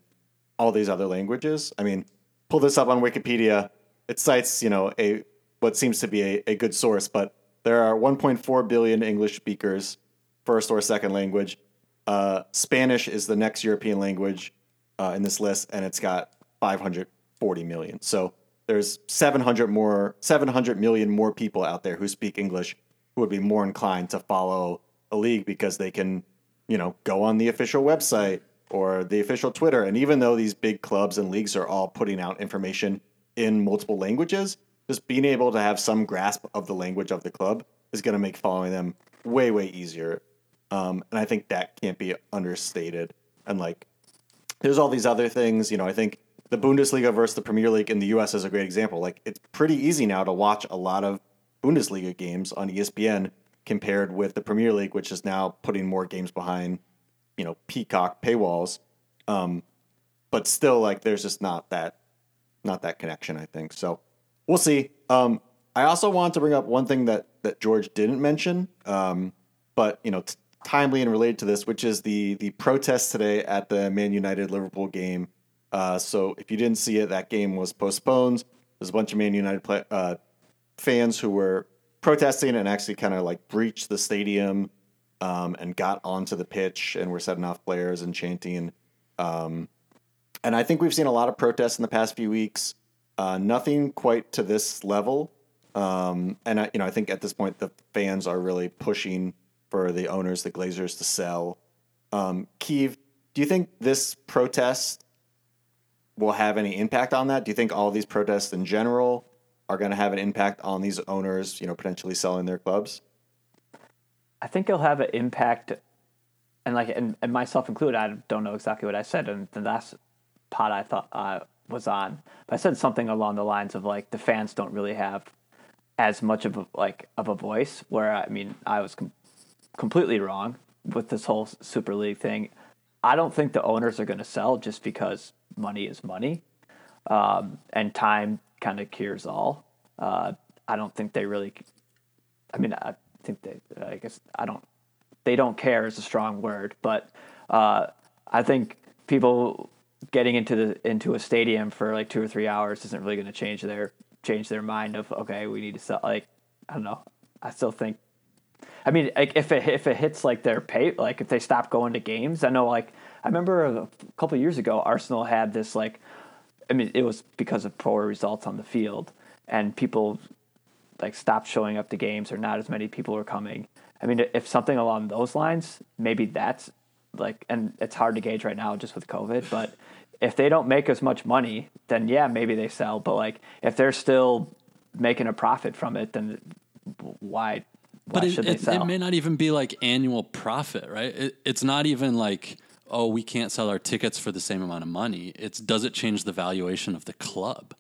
all these other languages. I mean, pull this up on Wikipedia. It cites, you know, a what seems to be a, a good source, but there are 1.4 billion English speakers, first or second language. Uh, Spanish is the next European language uh, in this list, and it's got 540 million. So there's 700 more, 700 million more people out there who speak English who would be more inclined to follow a league because they can, you know, go on the official website or the official Twitter. And even though these big clubs and leagues are all putting out information in multiple languages, just being able to have some grasp of the language of the club is going to make following them way, way easier. Um, and I think that can't be understated. And like, there's all these other things. You know, I think the Bundesliga versus the Premier League in the U.S. is a great example. Like, it's pretty easy now to watch a lot of Bundesliga games on ESPN compared with the Premier League, which is now putting more games behind, you know, Peacock paywalls. Um, but still, like, there's just not that, not that connection. I think so. We'll see. Um, I also want to bring up one thing that that George didn't mention, um, but you know, t- timely and related to this, which is the the protest today at the Man United Liverpool game. Uh, so if you didn't see it, that game was postponed. There's a bunch of Man United play, uh, fans who were protesting and actually kind of like breached the stadium um, and got onto the pitch and were setting off flares and chanting. Um, and I think we've seen a lot of protests in the past few weeks. Uh, nothing quite to this level. Um, and I, you know, I think at this point the fans are really pushing for the owners, the Glazers, to sell. Um, do you think this protest will have any impact on that? Do you think all these protests in general are going to have an impact on these owners, you know, potentially selling their clubs? I think it'll have an impact, and like, and, and myself included, I don't know exactly what I said in the last pod I thought uh, was on, but I said something along the lines of like the fans don't really have as much of a, like of a voice. Where I mean, I was com- completely wrong with this whole Super League thing. I don't think the owners are going to sell just because money is money, um, and time kind of cures all. Uh, I don't think they really. I mean, I think they. I guess I don't. They don't care is a strong word, but uh, I think people getting into the into a stadium for like two or three hours isn't really going to change their change their mind of okay, we need to sell. Like I don't know. I still think. I mean, like if it if it hits like their pay, like if they stop going to games, I know. Like I remember a couple years ago, Arsenal had this like. I mean, it was because of poor results on the field, and people like stopped showing up to games or not as many people were coming. I mean, if something along those lines, maybe that's like, and it's hard to gauge right now just with COVID, but if they don't make as much money, then yeah, maybe they sell. But like, if they're still making a profit from it, then why, why but it, should it, they sell? it may not even be like annual profit, right? It, it's not even like, oh, we can't sell our tickets for the same amount of money. It's does it change the valuation of the club?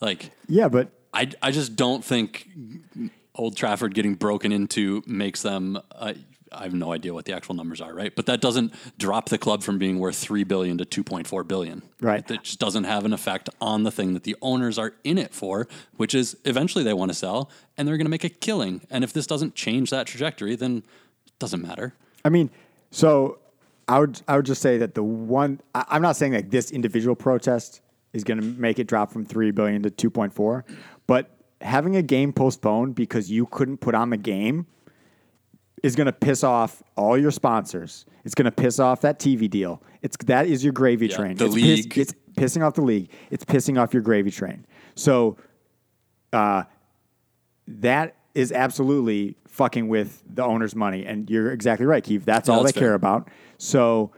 Like, Yeah, but I, I just don't think Old Trafford getting broken into makes them. Uh, I have no idea what the actual numbers are, right? But that doesn't drop the club from being worth three billion to two point four billion. Right. That just doesn't have an effect on the thing that the owners are in it for, which is eventually they want to sell and they're going to make a killing. And if this doesn't change that trajectory, then it doesn't matter. I mean, so I would I would just say that the one I, I'm not saying that this individual protest is going to make it drop from three billion to two point four, but having a game postponed because you couldn't put on the game is going to piss off all your sponsors. It's going to piss off that TV deal. It's that is your gravy Yeah, train. the it's league. it's pissing off the league. It's pissing off your gravy train. So uh, that is absolutely fucking with the owner's money. And you're exactly right, Keith. That's Yeah, all that's they fair. care about. So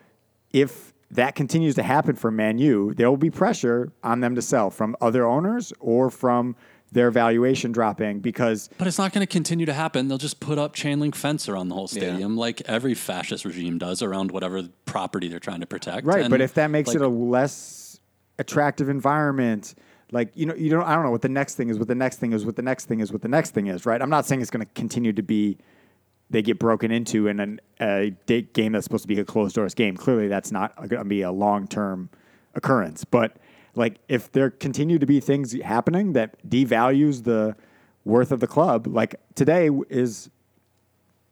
if that continues to happen for Man U, there will be pressure on them to sell from other owners or from their valuation dropping because But it's not going to continue to happen. They'll just put up chain link fence around the whole stadium, like every fascist regime does around whatever property they're trying to protect. right. And, but if that makes like, it a less attractive environment, like you know, you don't. I don't know what the next thing is. What the next thing is. What the next thing is. What the next thing is. Right. I'm not saying it's going to continue to be. They get broken into in an, a game that's supposed to be a closed doors game. Clearly, that's not going to be a long term occurrence. But like, if there continue to be things happening that devalues the worth of the club, like today is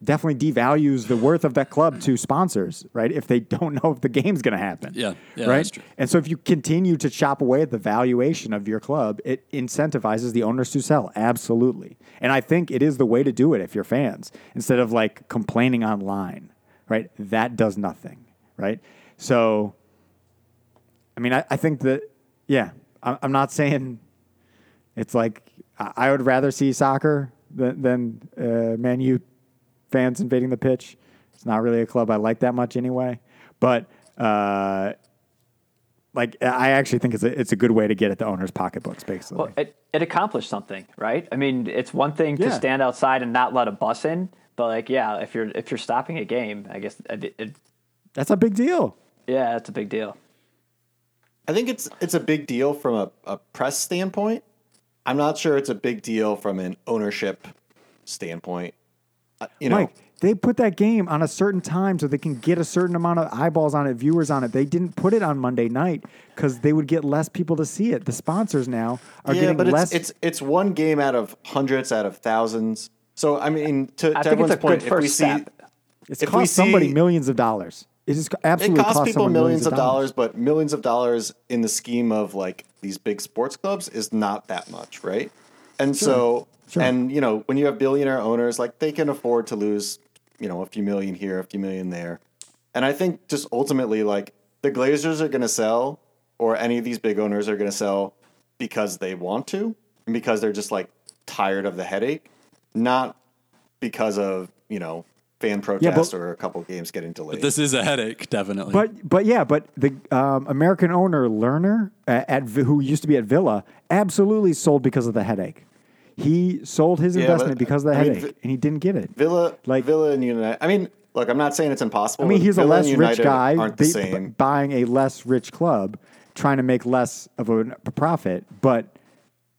definitely devalues the worth of that club to sponsors, right? If they don't know if the game's going to happen. Yeah, yeah, right. that's true. And so if you continue to chop away at the valuation of your club, it incentivizes the owners to sell. Absolutely. And I think it is the way to do it if you're fans, instead of like complaining online, right? That does nothing, right? So, I mean, I, I think that, yeah, I, I'm not saying it's like I I would rather see soccer than, than uh, Man U fans invading the pitch. It's not really a club I like that much anyway. But uh, like I actually think it's a it's a good way to get at the owners' pocketbooks, basically. Well, it, it accomplished something, right? I mean, it's one thing Yeah. to stand outside and not let a bus in, but like, yeah, if you're if you're stopping a game, I guess it, it, That's a big deal. yeah, that's a big deal. I think it's it's a big deal from a, a press standpoint. I'm not sure it's a big deal from an ownership standpoint. Uh, you know, Mike, they put that game on a certain time so they can get a certain amount of eyeballs on it, viewers on it. They didn't put it on Monday night because they would get less people to see it. The sponsors now are yeah, getting but less. it's it's it's one game out of hundreds out of thousands. So I mean, to, to I think it's everyone's a point, good if we first see it's if we cost somebody millions of dollars. It just it absolutely costs people someone millions of dollars, but millions of dollars in the scheme of like these big sports clubs is not that much, right? And so, Sure. and you know, when you have billionaire owners, like they can afford to lose, you know, a few million here, a few million there. And I think just ultimately, like the Glazers are going to sell, or any of these big owners are going to sell because they want to, and because they're just like tired of the headache, not because of you know fan protest or a couple games getting delayed. this is a headache, definitely. But but yeah, but the um, American owner Lerner uh, at who used to be at Villa absolutely sold because of the headache. He sold his Yeah, investment but, because of the I mean, headache, Vi- and he didn't get it. Villa, Like- like Villa and United. I mean, look, I'm not saying it's impossible. I mean, but he's a less rich guy Aren't the they- same. b- buying a less rich club, trying to make less of a profit, but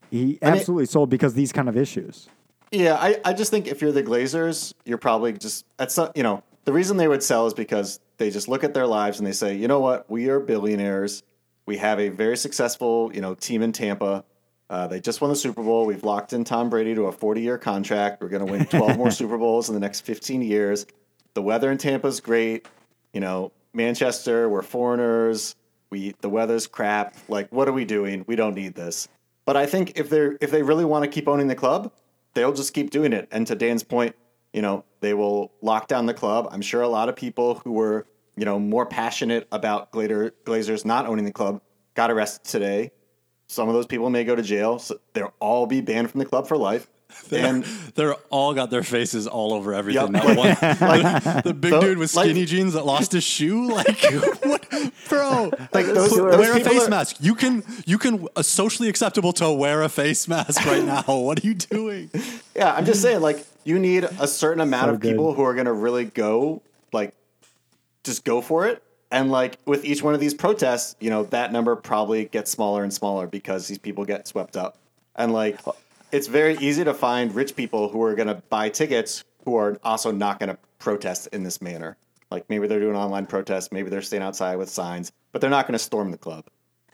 he absolutely sold because of these kind of issues. Yeah, I, I just think if you're the Glazers, you're probably just at some, you know, the reason they would sell is because they just look at their lives and they say, you know what, we are billionaires. We have a very successful, you know, team in Tampa. Uh, they just won the Super Bowl. We've locked in Tom Brady to a 40 year contract. We're going to win 12 more Super Bowls in the next 15 years. The weather in Tampa is great. You know, Manchester, we're foreigners. We the weather's crap. Like, what are we doing? We don't need this. But I think if they're if they really want to keep owning the club, they'll just keep doing it. And to Dan's point, you know, they will lock down the club. I'm sure a lot of people who were, you know, more passionate about Glazer, Glazers not owning the club got arrested today. Some of those people may go to jail. So they'll all be banned from the club for life. And They're all got their faces all over everything. Yep. That one, the big Tho- dude with like- skinny jeans that lost his shoe. Like, what, bro? Like those- Put- those wear a face are- mask. You can, you can. Uh, socially acceptable to wear a face mask right now. What are you doing? Yeah, I'm just saying, like, you need a certain amount So of good. people who are going to really go, like, just go for it. And, like, with each one of these protests, you know, that number probably gets smaller and smaller because these people get swept up. And, like, it's very easy to find rich people who are going to buy tickets who are also not going to protest in this manner. Like maybe they're doing online protests, maybe they're staying outside with signs, but they're not going to storm the club.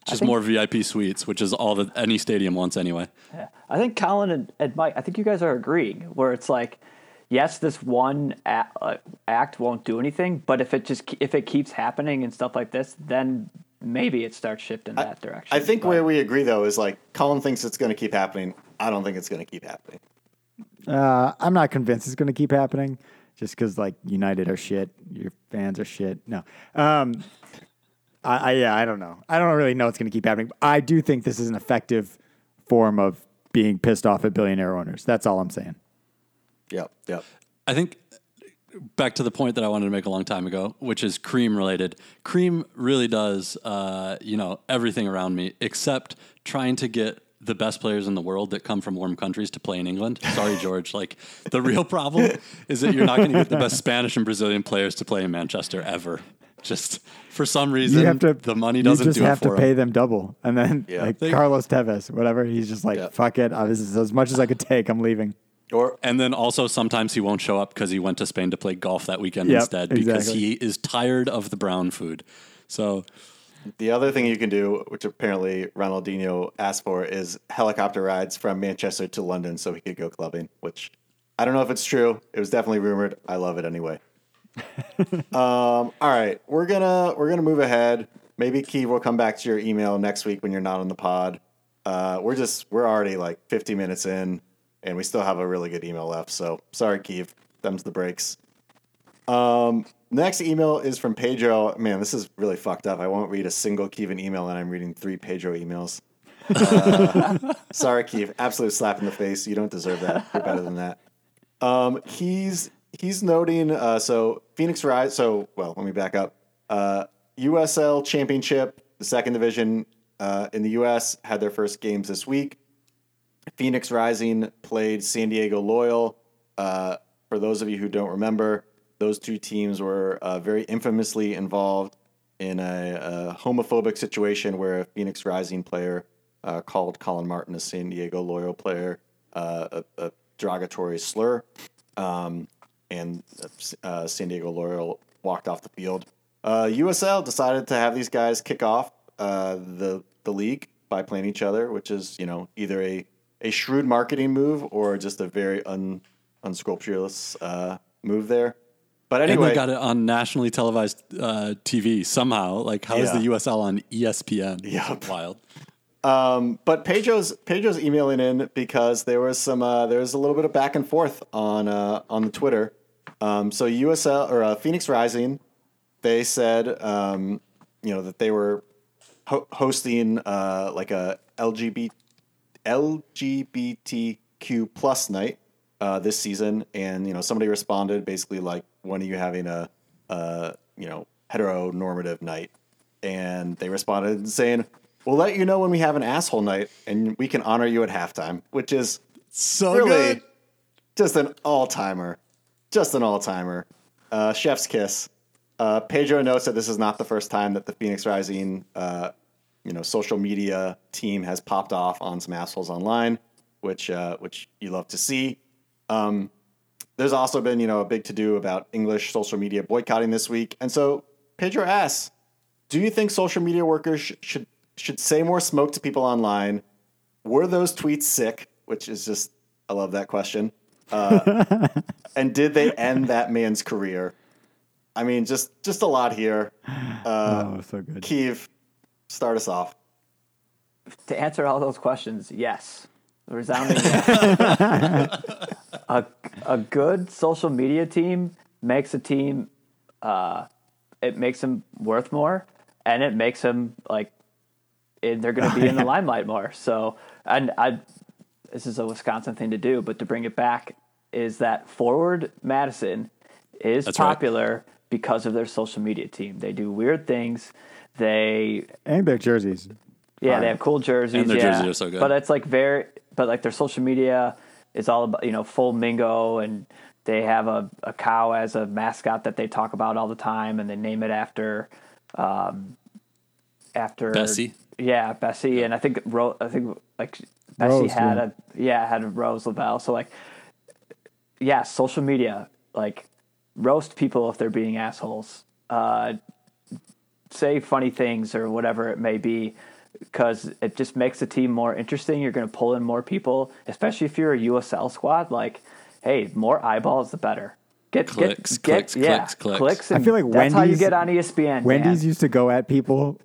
Just think- more VIP suites, which is all that any stadium wants anyway. Yeah. I think Colin and, and Mike, I think you guys are agreeing where it's like, yes, this one a- uh, act won't do anything, but if it just if it keeps happening and stuff like this, then maybe it starts shifting that direction. I think But- where we agree though is like Colin thinks it's going to keep happening. I don't think it's going to keep happening. Uh, I'm not convinced it's going to keep happening just because like United are shit, your fans are shit. No, um, I, I yeah, I don't know. I don't really know it's going to keep happening. I do think this is an effective form of being pissed off at billionaire owners. That's all I'm saying. Yep, yep. I think back to the point that I wanted to make a long time ago, which is cream related. Cream really does, uh, you know, everything around me except trying to get the best players in the world that come from warm countries to play in England. Sorry, George. Like the real problem is that you're not going to get the best Spanish and Brazilian players to play in Manchester ever. Just for some reason, You have to the money doesn't You just do have it for to pay 'em. them double, and then Yeah. like They- Carlos Tevez, whatever. He's just like, Yeah. fuck it. Uh, this is as much as I could take. I'm leaving. Or And then also sometimes he won't show up because he went to Spain to play golf that weekend Yep, instead because exactly. he is tired of the brown food. So the other thing you can do, which apparently Ronaldinho asked for, is helicopter rides from Manchester to London so he could go clubbing. Which I don't know if it's true. It was definitely rumored. I love it anyway. um, all right, we're gonna we're gonna move ahead. Maybe Keith will come back to your email next week when you're not on the pod. Uh, we're just we're already like 50 minutes in, and we still have a really good email left. So sorry, Keith. Them's the breaks. Um, next email is from Pedro. Man, this is really fucked up. I won't read a single Kevin email, and I'm reading three Pedro emails. Uh, sorry, Keith. Absolute slap in the face. You don't deserve that. You're better than that. Um, he's he's noting. Uh, so Phoenix Rise. So well, let me back up. Uh, USL Championship, the second division uh, in the US, had their first games this week. Phoenix Rising played San Diego Loyal. Uh, for those of you who don't remember, those two teams were uh, very infamously involved in a, a homophobic situation where a Phoenix Rising player uh, called Colin Martin, a San Diego Loyal player, uh, a, a derogatory slur. Um, and uh, San Diego Loyal walked off the field. Uh, USL decided to have these guys kick off uh, the the league by playing each other, which is you know either a a shrewd marketing move or just a very un unscrupulous uh, move there. But And anyway, they got it on nationally televised uh, TV somehow. Like, how is Yeah. the USL on ESPN? Yep. Wild. Um, but Pedro's Pedro's emailing in because there was some uh, there was a little bit of back and forth on uh, on the Twitter. Um, so USL or uh, Phoenix Rising, they said um, you know that they were ho- hosting uh, like a LGBT LGBTQ plus night uh, this season, and you know somebody responded basically like, "When are you having a, a you know heteronormative night?" And they responded saying, "We'll let you know when we have an asshole night, and we can honor you at halftime," which is So really good. just an all timer, just an all timer. Uh, chef's kiss. Uh, Pedro notes that this is not the first time that the Phoenix Rising, uh, you know, social media team has popped off on some assholes online, which uh, which you love to see. Um, there's also been you know a big to do about English social media boycotting this week, and so Pedro asks, "Do you think social media workers sh- should should say more smoke to people online? Were those tweets sick?" Which is just I love that question. Uh, and did they end that man's career? I mean, just just a lot here. Uh, oh, so good. Keith, start us off. to answer all those questions, yes. Resounding yes. a, a good social media team makes a team, uh, it makes them worth more and it makes them like, it, they're going to be in the limelight more. So, and I, this is a Wisconsin thing to do, but to bring it back is that Forward Madison is That's right. popular because of their social media team. They do weird things. They And their jerseys. yeah, Fine. they have cool jerseys. And their yeah. jerseys are so good. But it's like very, but like their social media is all about, you know, flamingo and they have a, a cow as a mascot that they talk about all the time and they name it after, um, after Bessie. Yeah, Bessie. And I think, Ro- I think like Bessie Rose, had yeah. a yeah had a Rose Lavelle. So like, yeah, social media like roast people if they're being assholes. Uh, say funny things or whatever it may be because it just makes the team more interesting. You're going to pull in more people, especially if you're a USL squad. Like, hey, more eyeballs, the better. Get Clicks, get, get clicks, yeah, clicks, clicks. clicks. I feel like that's how you get on ESPN. Wendy's man. used to go at people.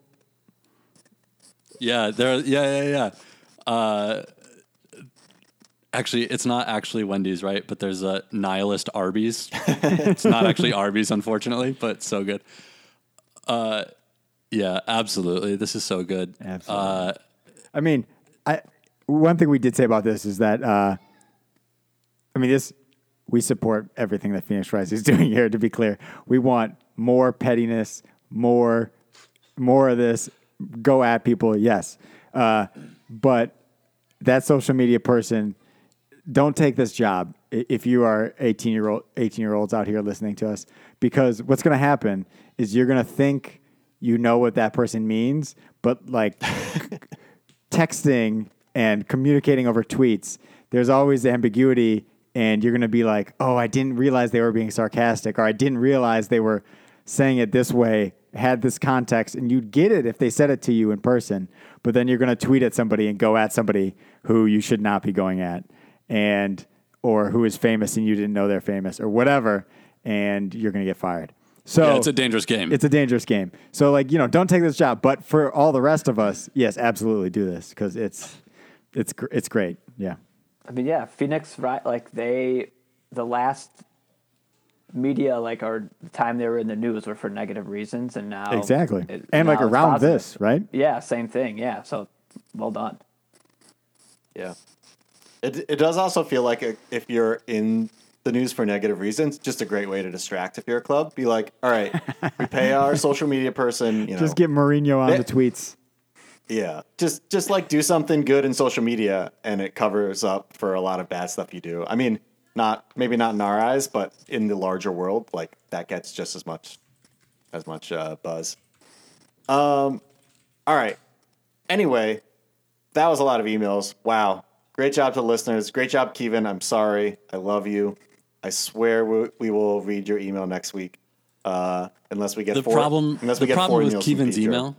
Yeah, there. Yeah, yeah, yeah. Uh, actually, it's not actually Wendy's, right? But there's a nihilist Arby's. it's not actually Arby's, unfortunately, but so good. Uh, yeah, absolutely. This is so good. Absolutely. Uh, I mean, I one thing we did say about this is that uh, I mean this we support everything that Phoenix Rise is doing here. To be clear, we want more pettiness, more more of this. Go at people, yes, uh, but that social media person don't take this job if you are 18 year old 18 year olds out here listening to us because what's going to happen is you're going to think you know what that person means but like texting and communicating over tweets there's always ambiguity and you're going to be like oh i didn't realize they were being sarcastic or i didn't realize they were saying it this way had this context and you'd get it if they said it to you in person but then you're going to tweet at somebody and go at somebody who you should not be going at and or who is famous and you didn't know they're famous or whatever and you're going to get fired so yeah, it's a dangerous game. it's a dangerous game so like you know don't take this job but for all the rest of us yes absolutely do this because it's it's gr- it's great yeah I mean, yeah, Phoenix, right? Like they, the last media, like our time they were in the news, were for negative reasons, and now exactly it- and like now it's around positive. this right Yeah, same thing. Yeah, so well done. Yeah. It it does also feel like a, if you're in the news for negative reasons, just a great way to distract if you're a club. Be like, all right, we pay our social media person, you know. just get Mourinho on They- the tweets yeah. Just just like do something good in social media and it covers up for a lot of bad stuff you do. I mean, not maybe not in our eyes, but in the larger world, like that gets just as much as much uh, buzz. Um all right. Anyway, that was a lot of emails. Wow. Great job to the listeners. Great job, Kevin. I'm sorry. I love you. I swear we, we will read your email next week. Uh, unless we get the four, problem unless the we get problem with Kevin's email.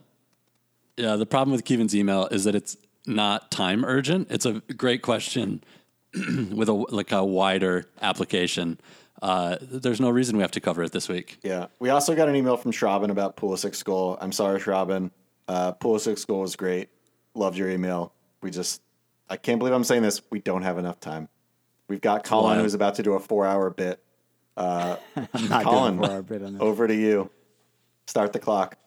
Yeah, the problem with Kevin's email is that it's not time urgent. It's a great question with a like a wider application. Uh, there's no reason we have to cover it this week. Yeah. We also got an email from Schraben about Pulisic's goal. I'm sorry, Schraben. Uh, Pulisic's goal was great. Loved your email. We just, I can't believe I'm saying this. We don't have enough time. We've got Colin wild. who's about to do a four hour bit. Uh, Not Colin, doing a four-hour bit on this. over to you. Start the clock.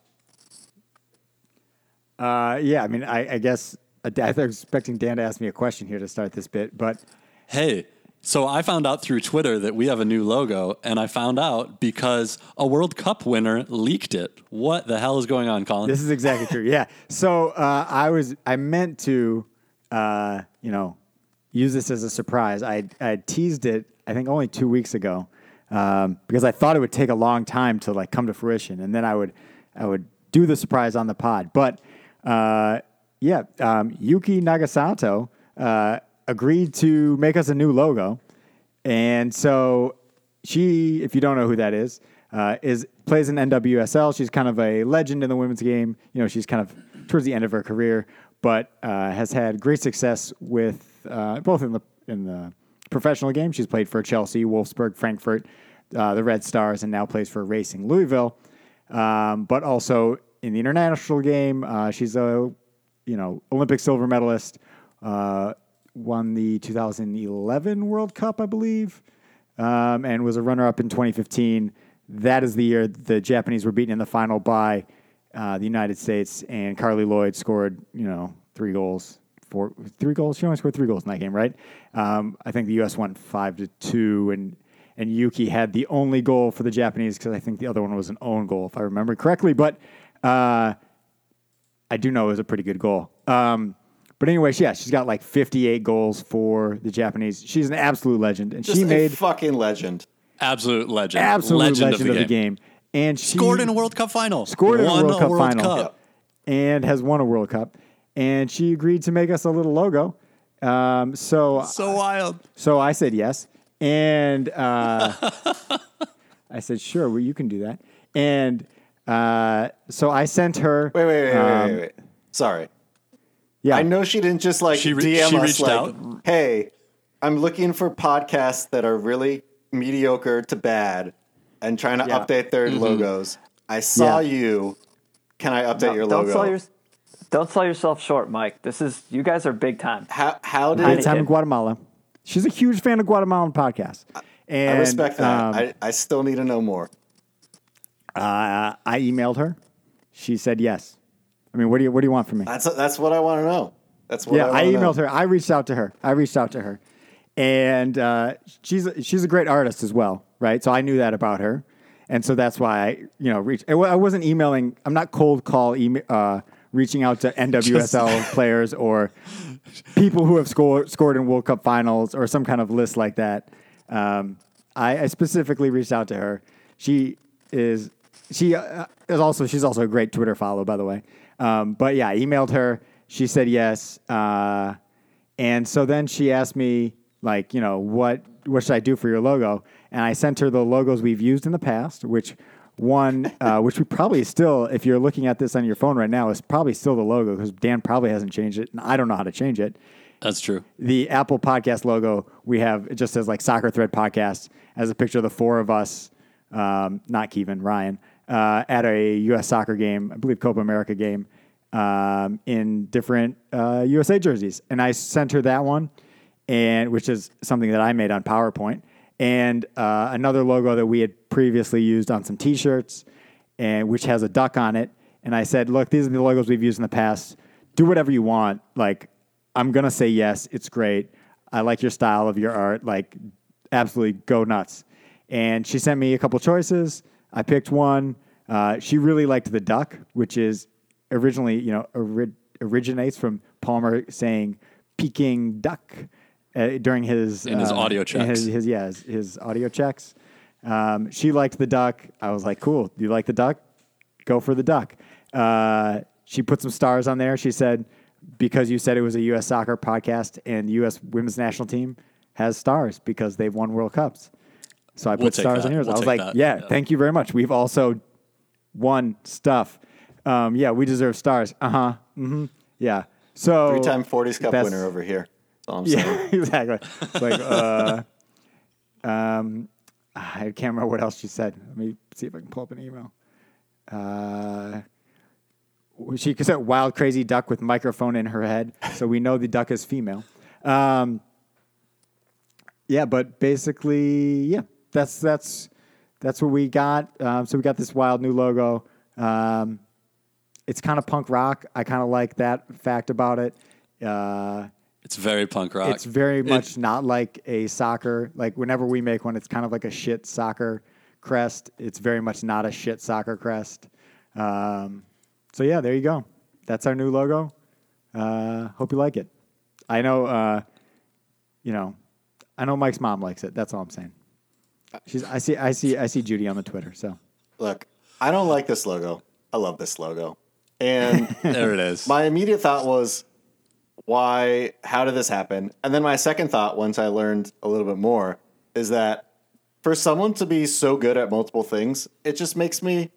Uh, yeah, I mean, I, I guess I I was expecting Dan to ask me a question here to start this bit, but Hey, so I found out through Twitter that we have a new logo, and I found out because a World Cup winner leaked it. What the hell is going on, Colin? this is exactly true. Yeah. So uh, I was I meant to, uh, you know, use this as a surprise. I I teased it I think only two weeks ago um, because I thought it would take a long time to like come to fruition, and then I would I would do the surprise on the pod. But uh, yeah, um, Yuki Nagasato uh, agreed to make us a new logo, and so she, if you don't know who that is, uh, is plays in NWSL. She's kind of a legend in the women's game. You know, she's kind of towards the end of her career, but uh, has had great success with uh, both in the in the professional game. She's played for Chelsea, Wolfsburg, Frankfurt, uh, the Red Stars, and now plays for Racing Louisville. Um, but also in the international game, uh, she's a you know Olympic silver medalist. Uh, won the 2011 World Cup, I believe um, and was a runner-up in 2015. That is the year the Japanese were beaten in the final by uh, the United States, and Carli Lloyd scored, you know, three goals, four, three goals. She only scored three goals in that game, right? Um, I think the U.S. won five to two, and and Yuki had the only goal for the Japanese because I think the other one was an own goal, if I remember correctly. But uh, I do know it was a pretty good goal. Um, but anyway, yeah, she's got like 58 goals for the Japanese. She's an absolute legend, and Just she a made fucking legend. Absolute legend. absolute legend, of, the, game. And she Scored in a World Cup final. scored in a Won World Cup final. Cup. and has won a World Cup. And she agreed to make us a little logo. Um, so So wild. so I said yes, and uh, I said sure, well, you can do that. And uh, so I sent her. Wait, wait, wait, um, wait, wait, wait. Sorry. Yeah, I know she didn't just like She re- DM she us reached like, out? "Hey, I'm looking for podcasts that are really mediocre to bad, and trying to Yeah. update their logos. I saw Yeah. you. Can I update No, your don't logo? sell your, don't sell yourself short, Mike. This is you guys are big time. how how Great did time in. Guatemala. She's a huge fan of Guatemalan podcasts. And, I respect that? um, I, I still need to know more. uh, I emailed her. She said yes. I mean, what do you what do you want from me? That's that's what I want to know. That's what yeah, I, I emailed know. her. I reached out to her. I reached out to her, and uh, she's a, she's a great artist as well, right? So I knew that about her, and so that's why I you know reached. I I wasn't emailing. I'm not cold call email. Uh, reaching out to NWSL players or people who have scored scored in World Cup finals or some kind of list like that. Um, I, I specifically reached out to her. She is she uh, is also she's also a great Twitter follow, by the way. Um, but yeah, I emailed her. She said yes, uh, and so then she asked me like, you know, what what should I do for your logo? And I sent her the logos we've used in the past, which one, uh, which we probably still, if you're looking at this on your phone right now, is probably still the logo because Dan probably hasn't changed it, and I don't know how to change it That's true. the Apple Podcast logo we have it just says like Soccer Thread Podcast as a picture of the four of us, um, not Kevin Ryan, uh, at a U.S. soccer game, I believe Copa America game, um, in different uh, USA jerseys, and I sent her that one, and which is something that I made on PowerPoint, and uh, another logo that we had previously used on some T-shirts, and which has a duck on it, and I said, look, these are the logos we've used in the past. Do whatever you want, like. I'm gonna say yes. It's great. I like your style of your art. Like, absolutely go nuts. And she sent me a couple choices. I picked one. Uh, she really liked the duck, which is originally, you know, ori- originates from Palmer saying "Peking duck" uh, during his In his uh, audio checks. His, his yeah, his, his audio checks. Um, she liked the duck. I was like, cool. You like the duck? Go for the duck. Uh, she put some stars on there. She said, because you said it was a U.S. soccer podcast and the U.S. women's national team has stars because they've won World Cups. So I We'll put stars that. on yours. We'll I was like, yeah, Yeah. thank you very much. We've also won stuff. Um, yeah, we deserve stars. Uh huh. Mm-hmm. Yeah. So Three-time 40s Cup winner over here. That's all I'm saying. yeah, exactly. It's like, uh, um, I can't remember what else she said. Let me see if I can pull up an email. Uh, she said wild, crazy duck with microphone in her head, so we know the duck is female. Um, yeah, but basically, yeah, that's that's that's what we got. Um, so we got this wild new logo. Um, it's kind of punk rock. I kind of like that fact about it. Uh, It's very punk rock. it's very It- much not like a soccer. Like whenever we make one, it's kind of like a shit soccer crest. It's very much not a shit soccer crest. Um, so yeah, there you go. That's our new logo. Uh, hope you like it. I know. Uh, you know, I know Mike's mom likes it. That's all I'm saying. She's. I see. I see. I see Judy on the Twitter. So Look, I don't like this logo. I love this logo. And there it is. my immediate thought was, why? How did this happen? And then my second thought, once I learned a little bit more, is that for someone to be so good at multiple things, it just makes me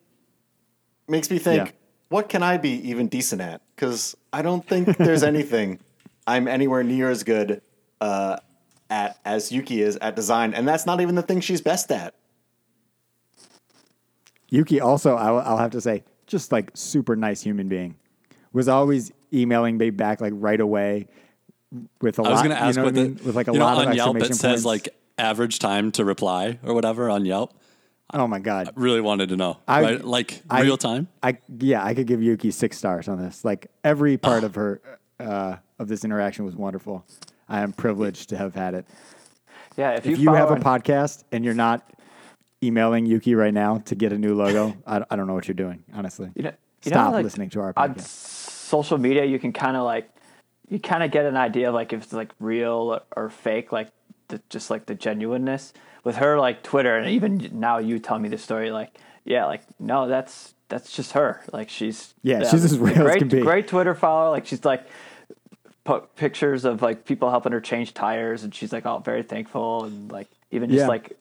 makes me think, Yeah. what can I be even decent at? Because I don't think there's anything I'm anywhere near as good uh, at as Yuki is at design, and that's not even the thing she's best at. Yuki also, I'll, I'll have to say, just like super nice human being. Was always emailing me back like right away with a I lot. was going to ask you know what what I the mean? with like a you know, lot of on Yelp it says points. like average time to reply or whatever on Yelp. oh my god, I Really wanted to know. I- right? Like I- real time. I yeah, I could give Yuki six stars on this. Like every part of her uh, of this interaction was wonderful. I am privileged to have had it. Yeah, if you, If you have a podcast and you're not emailing Yuki right now to get a new logo, I, I don't know what you're doing. Honestly, You know, you know, stop like, listening to our on podcast. Social media. You can kind of like you kind of get an idea of like if it's like real or, fake, like the, just like the genuineness with her, like Twitter, and even now you tell me the story, like yeah, like no, that's that's just her. Like she's Yeah, she's as real as great, can be. Great Twitter follower. Like she's like put pictures of like people helping her change tires, and she's like, "Oh, very thankful," and like even just Yeah. like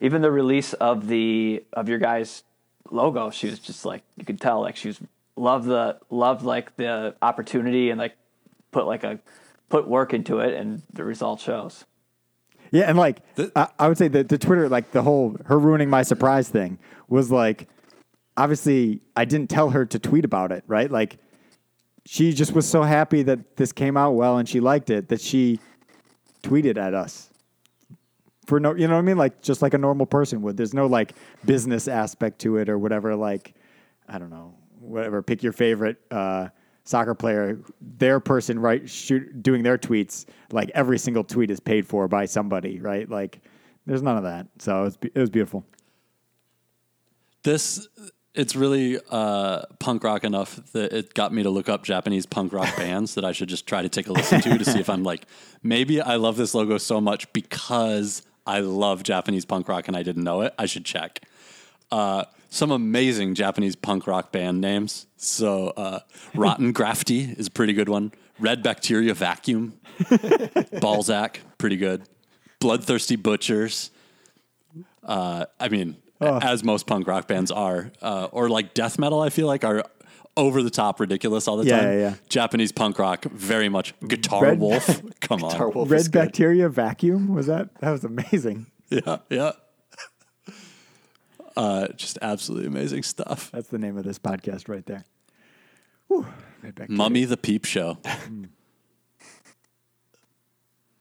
even the release of the of your guys' logo, she was just like you could tell like she was loved the loved like the opportunity and like put like a put work into it, and the result shows. Yeah, and like The- I, I would say that the Twitter, like the whole her ruining my surprise thing, was like obviously I didn't tell her to tweet about it, right? Like she just was so happy that this came out well and she liked it that she tweeted at us for no, you know what I mean? Like just like a normal person would. There's no like business aspect to it or whatever. Like I don't know, whatever. Pick your favorite uh, soccer player. Their person right shoot doing their tweets. Like every single tweet is paid for by somebody, right? Like there's none of that. So it was, it was beautiful. This it's really uh, punk rock enough that it got me to look up Japanese punk rock bands that I should just try to take a listen to to see if I'm like maybe I love this logo so much because I love Japanese punk rock and I didn't know it. I should check. Uh, some amazing Japanese punk rock band names. So uh, Rottengraffty is a pretty good one. Red Bacteria Vacuum, Balzac, pretty good. Bloodthirsty Butchers. Uh, I mean, as most punk rock bands are, uh, or like death metal, I feel like are over the top ridiculous all the Yeah, time. yeah, yeah. Japanese punk rock, very much Guitar Red- Wolf. Come on. Wolf is Red good. bacteria vacuum was that? That was amazing. Yeah, yeah. Uh, just absolutely amazing stuff. That's the name of this podcast right there. Whew, red bacteria. Mummy the Peep Show.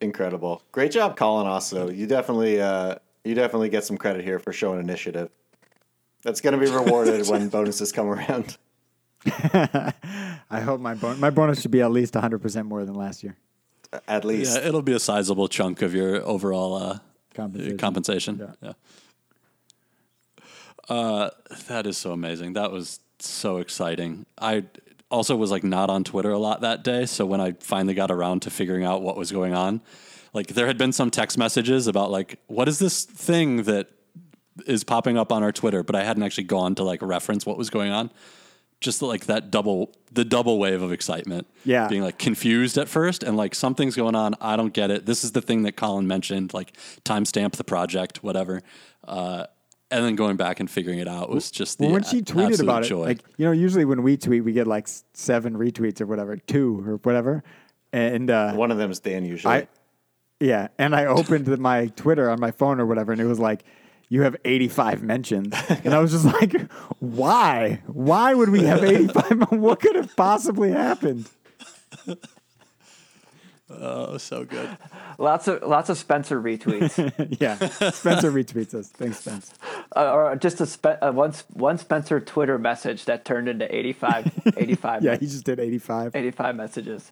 Incredible. Great job, Colin. Also, you definitely uh, you definitely get some credit here for showing initiative. That's going to be rewarded when bonuses come around. I hope my bon- my bonus should be at least 100 percent more than last year. At least. Yeah, it'll be a sizable chunk of your overall uh, Compensation. compensation. Yeah. Yeah. Uh, that is so amazing. That was so exciting. I also was like not on Twitter a lot that day, so when I finally got around to figuring out what was going on, like there had been some text messages about like what is this thing that is popping up on our Twitter, but I hadn't actually gone to like reference what was going on. Just like that double, the double wave of excitement. Yeah. Being like confused at first and like something's going on. I don't get it. This is the thing that Colin mentioned, like timestamp the project, whatever. Uh, and then going back and figuring it out was just the Well, when she tweeted absolute about joy. it, like you know, usually when we tweet, we get like seven retweets or whatever, two or whatever, and uh, One of them is Dan usually. I, yeah, and I opened my Twitter on my phone or whatever, and it was like, you have 85 mentions. And I was just like, why? Why would we have 85? what could have possibly happened? Oh, so good. Lots of lots of Spencer retweets, yeah. Spencer retweets us. Thanks, Spence. uh, or just a spe- uh, one one Spencer Twitter message that turned into 85, 85, Yeah, he just did 85. 85 messages.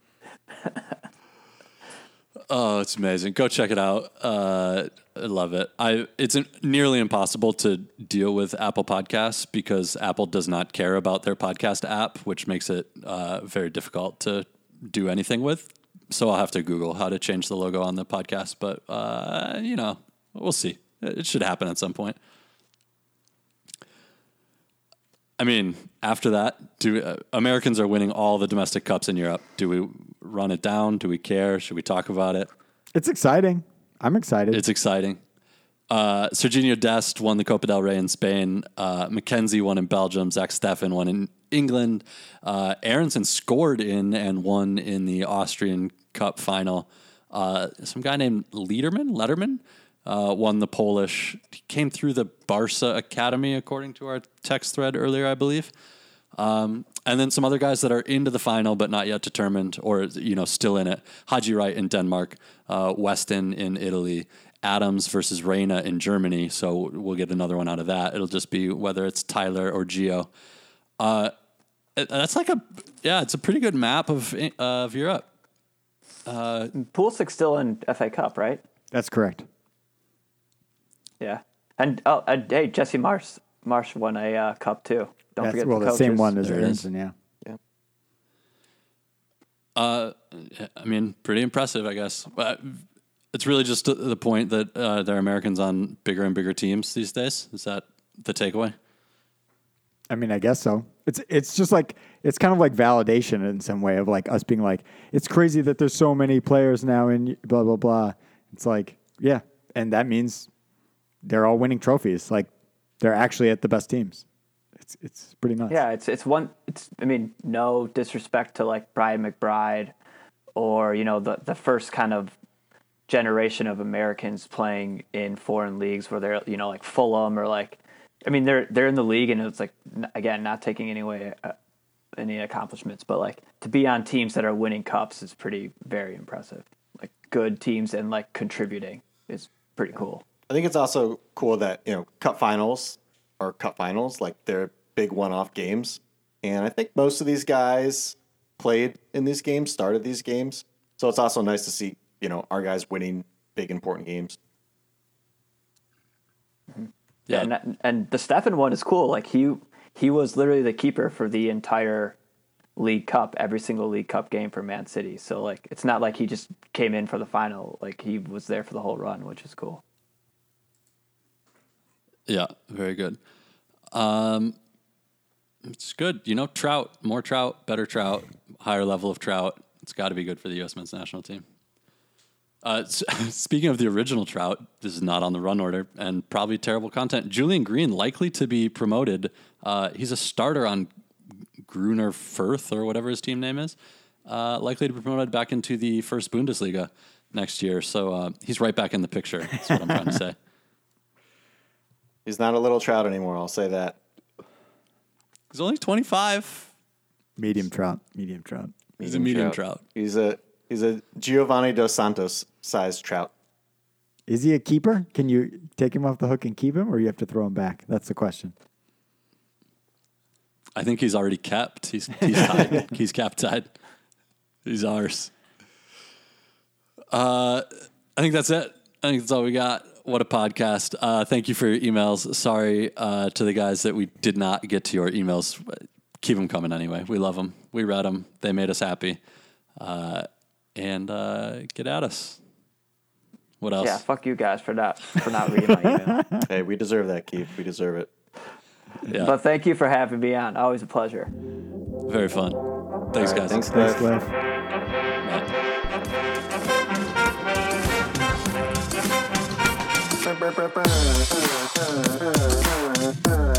Oh, it's amazing. Go check it out. Uh, I love it. I it's an- nearly impossible to deal with Apple Podcasts because Apple does not care about their podcast app, which makes it uh, very difficult to do anything with. So I'll have to Google how to change the logo on the podcast, but uh, you know, we'll see. It should happen at some point. I mean, after that, do uh, Americans are winning all the domestic cups in Europe? Do we run it down? Do we care? Should we talk about it? It's exciting. I'm excited. It's exciting. Uh, Sergiño Dest won the Copa del Rey in Spain. Uh, McKenzie won in Belgium. Zach Steffen won in England. Uh, Aaronson scored in and won in the Austrian Cup final. Uh, some guy named Lederman, Letterman, uh, won the Polish. He came through the Barca Academy, according to our text thread earlier, I believe. Um, and then some other guys that are into the final but not yet determined, or you know, still in it. Haji Wright in Denmark, uh, Weston in Italy, Adams versus Reyna in Germany. So we'll get another one out of that. It'll just be whether it's Tyler or Gio. Uh, that's like a yeah, it's a pretty good map of uh, of Europe. Uh, Pulisic still in FA Cup, right? That's correct. Yeah. And oh, and, hey, Jesse Marsch Marsch won a uh, cup too. Don't That's, forget well, the the, same one as There it is. Aaronson, yeah. Uh, I mean, pretty impressive, I guess. But it's really just the point that uh, there are Americans on bigger and bigger teams these days. Is that the takeaway? I mean, I guess so. It's it's just like it's kind of like validation in some way of like us being like, it's crazy that there's so many players now in blah blah blah. It's like, yeah, and that means they're all winning trophies. Like they're actually at the best teams. It's it's pretty nuts. Yeah, it's it's one. It's I mean, no disrespect to like Brian McBride, or you know the the first kind of generation of Americans playing in foreign leagues where they're you know like Fulham or like I mean they're they're in the league and it's like again not taking any way uh, any accomplishments but like to be on teams that are winning cups is pretty very impressive. Like good teams and like contributing is pretty cool. I think it's also cool that you know cup finals are cup finals like they're big one-off games. And I think most of these guys played in these games started these games. So it's also nice to see you know our guys winning big important games. Yeah, and, and the Steffen one is cool. Like he he was literally the keeper for the entire League Cup, every single League Cup game for Man City. So like it's not like he just came in for the final. Like he was there for the whole run, which is cool. Yeah, very good. Um, it's good. You know, Trout, more Trout, better Trout, higher level of Trout. It's got to be good for the U.S. men's national team. Uh, speaking of the original Trout, this is not on the run order and probably terrible content. Julian Green likely to be promoted. Uh, he's a starter on Greuther Fürth or whatever his team name is. Uh, likely to be promoted back into the first Bundesliga next year. So uh, he's right back in the picture. That's what I'm trying to say. He's not a little Trout anymore. I'll say that. He's only 25. Medium trout. Medium trout. He's a medium trout. He's a he's a Giovanni dos Santos sized trout. Is he a keeper? Can you take him off the hook and keep him, or you have to throw him back? That's the question. I think he's already kept. He's he's tied. he's capped tied. He's ours. Uh, I think that's it. I think that's all we got. What a podcast. Uh, thank you for your emails. Sorry uh, to the guys that we did not get to your emails. Keep them coming anyway. We love them. We read them. They made us happy. Uh, and uh, get at us. What else? Yeah, fuck you guys for not for not reading my email. Hey, we deserve that, Keith. We deserve it. Yeah. But thank you for having me on. Always a pleasure. Very fun. Thanks, All right, guys. Thanks, Thanks, Cliff. Cliff. Bye. Bye.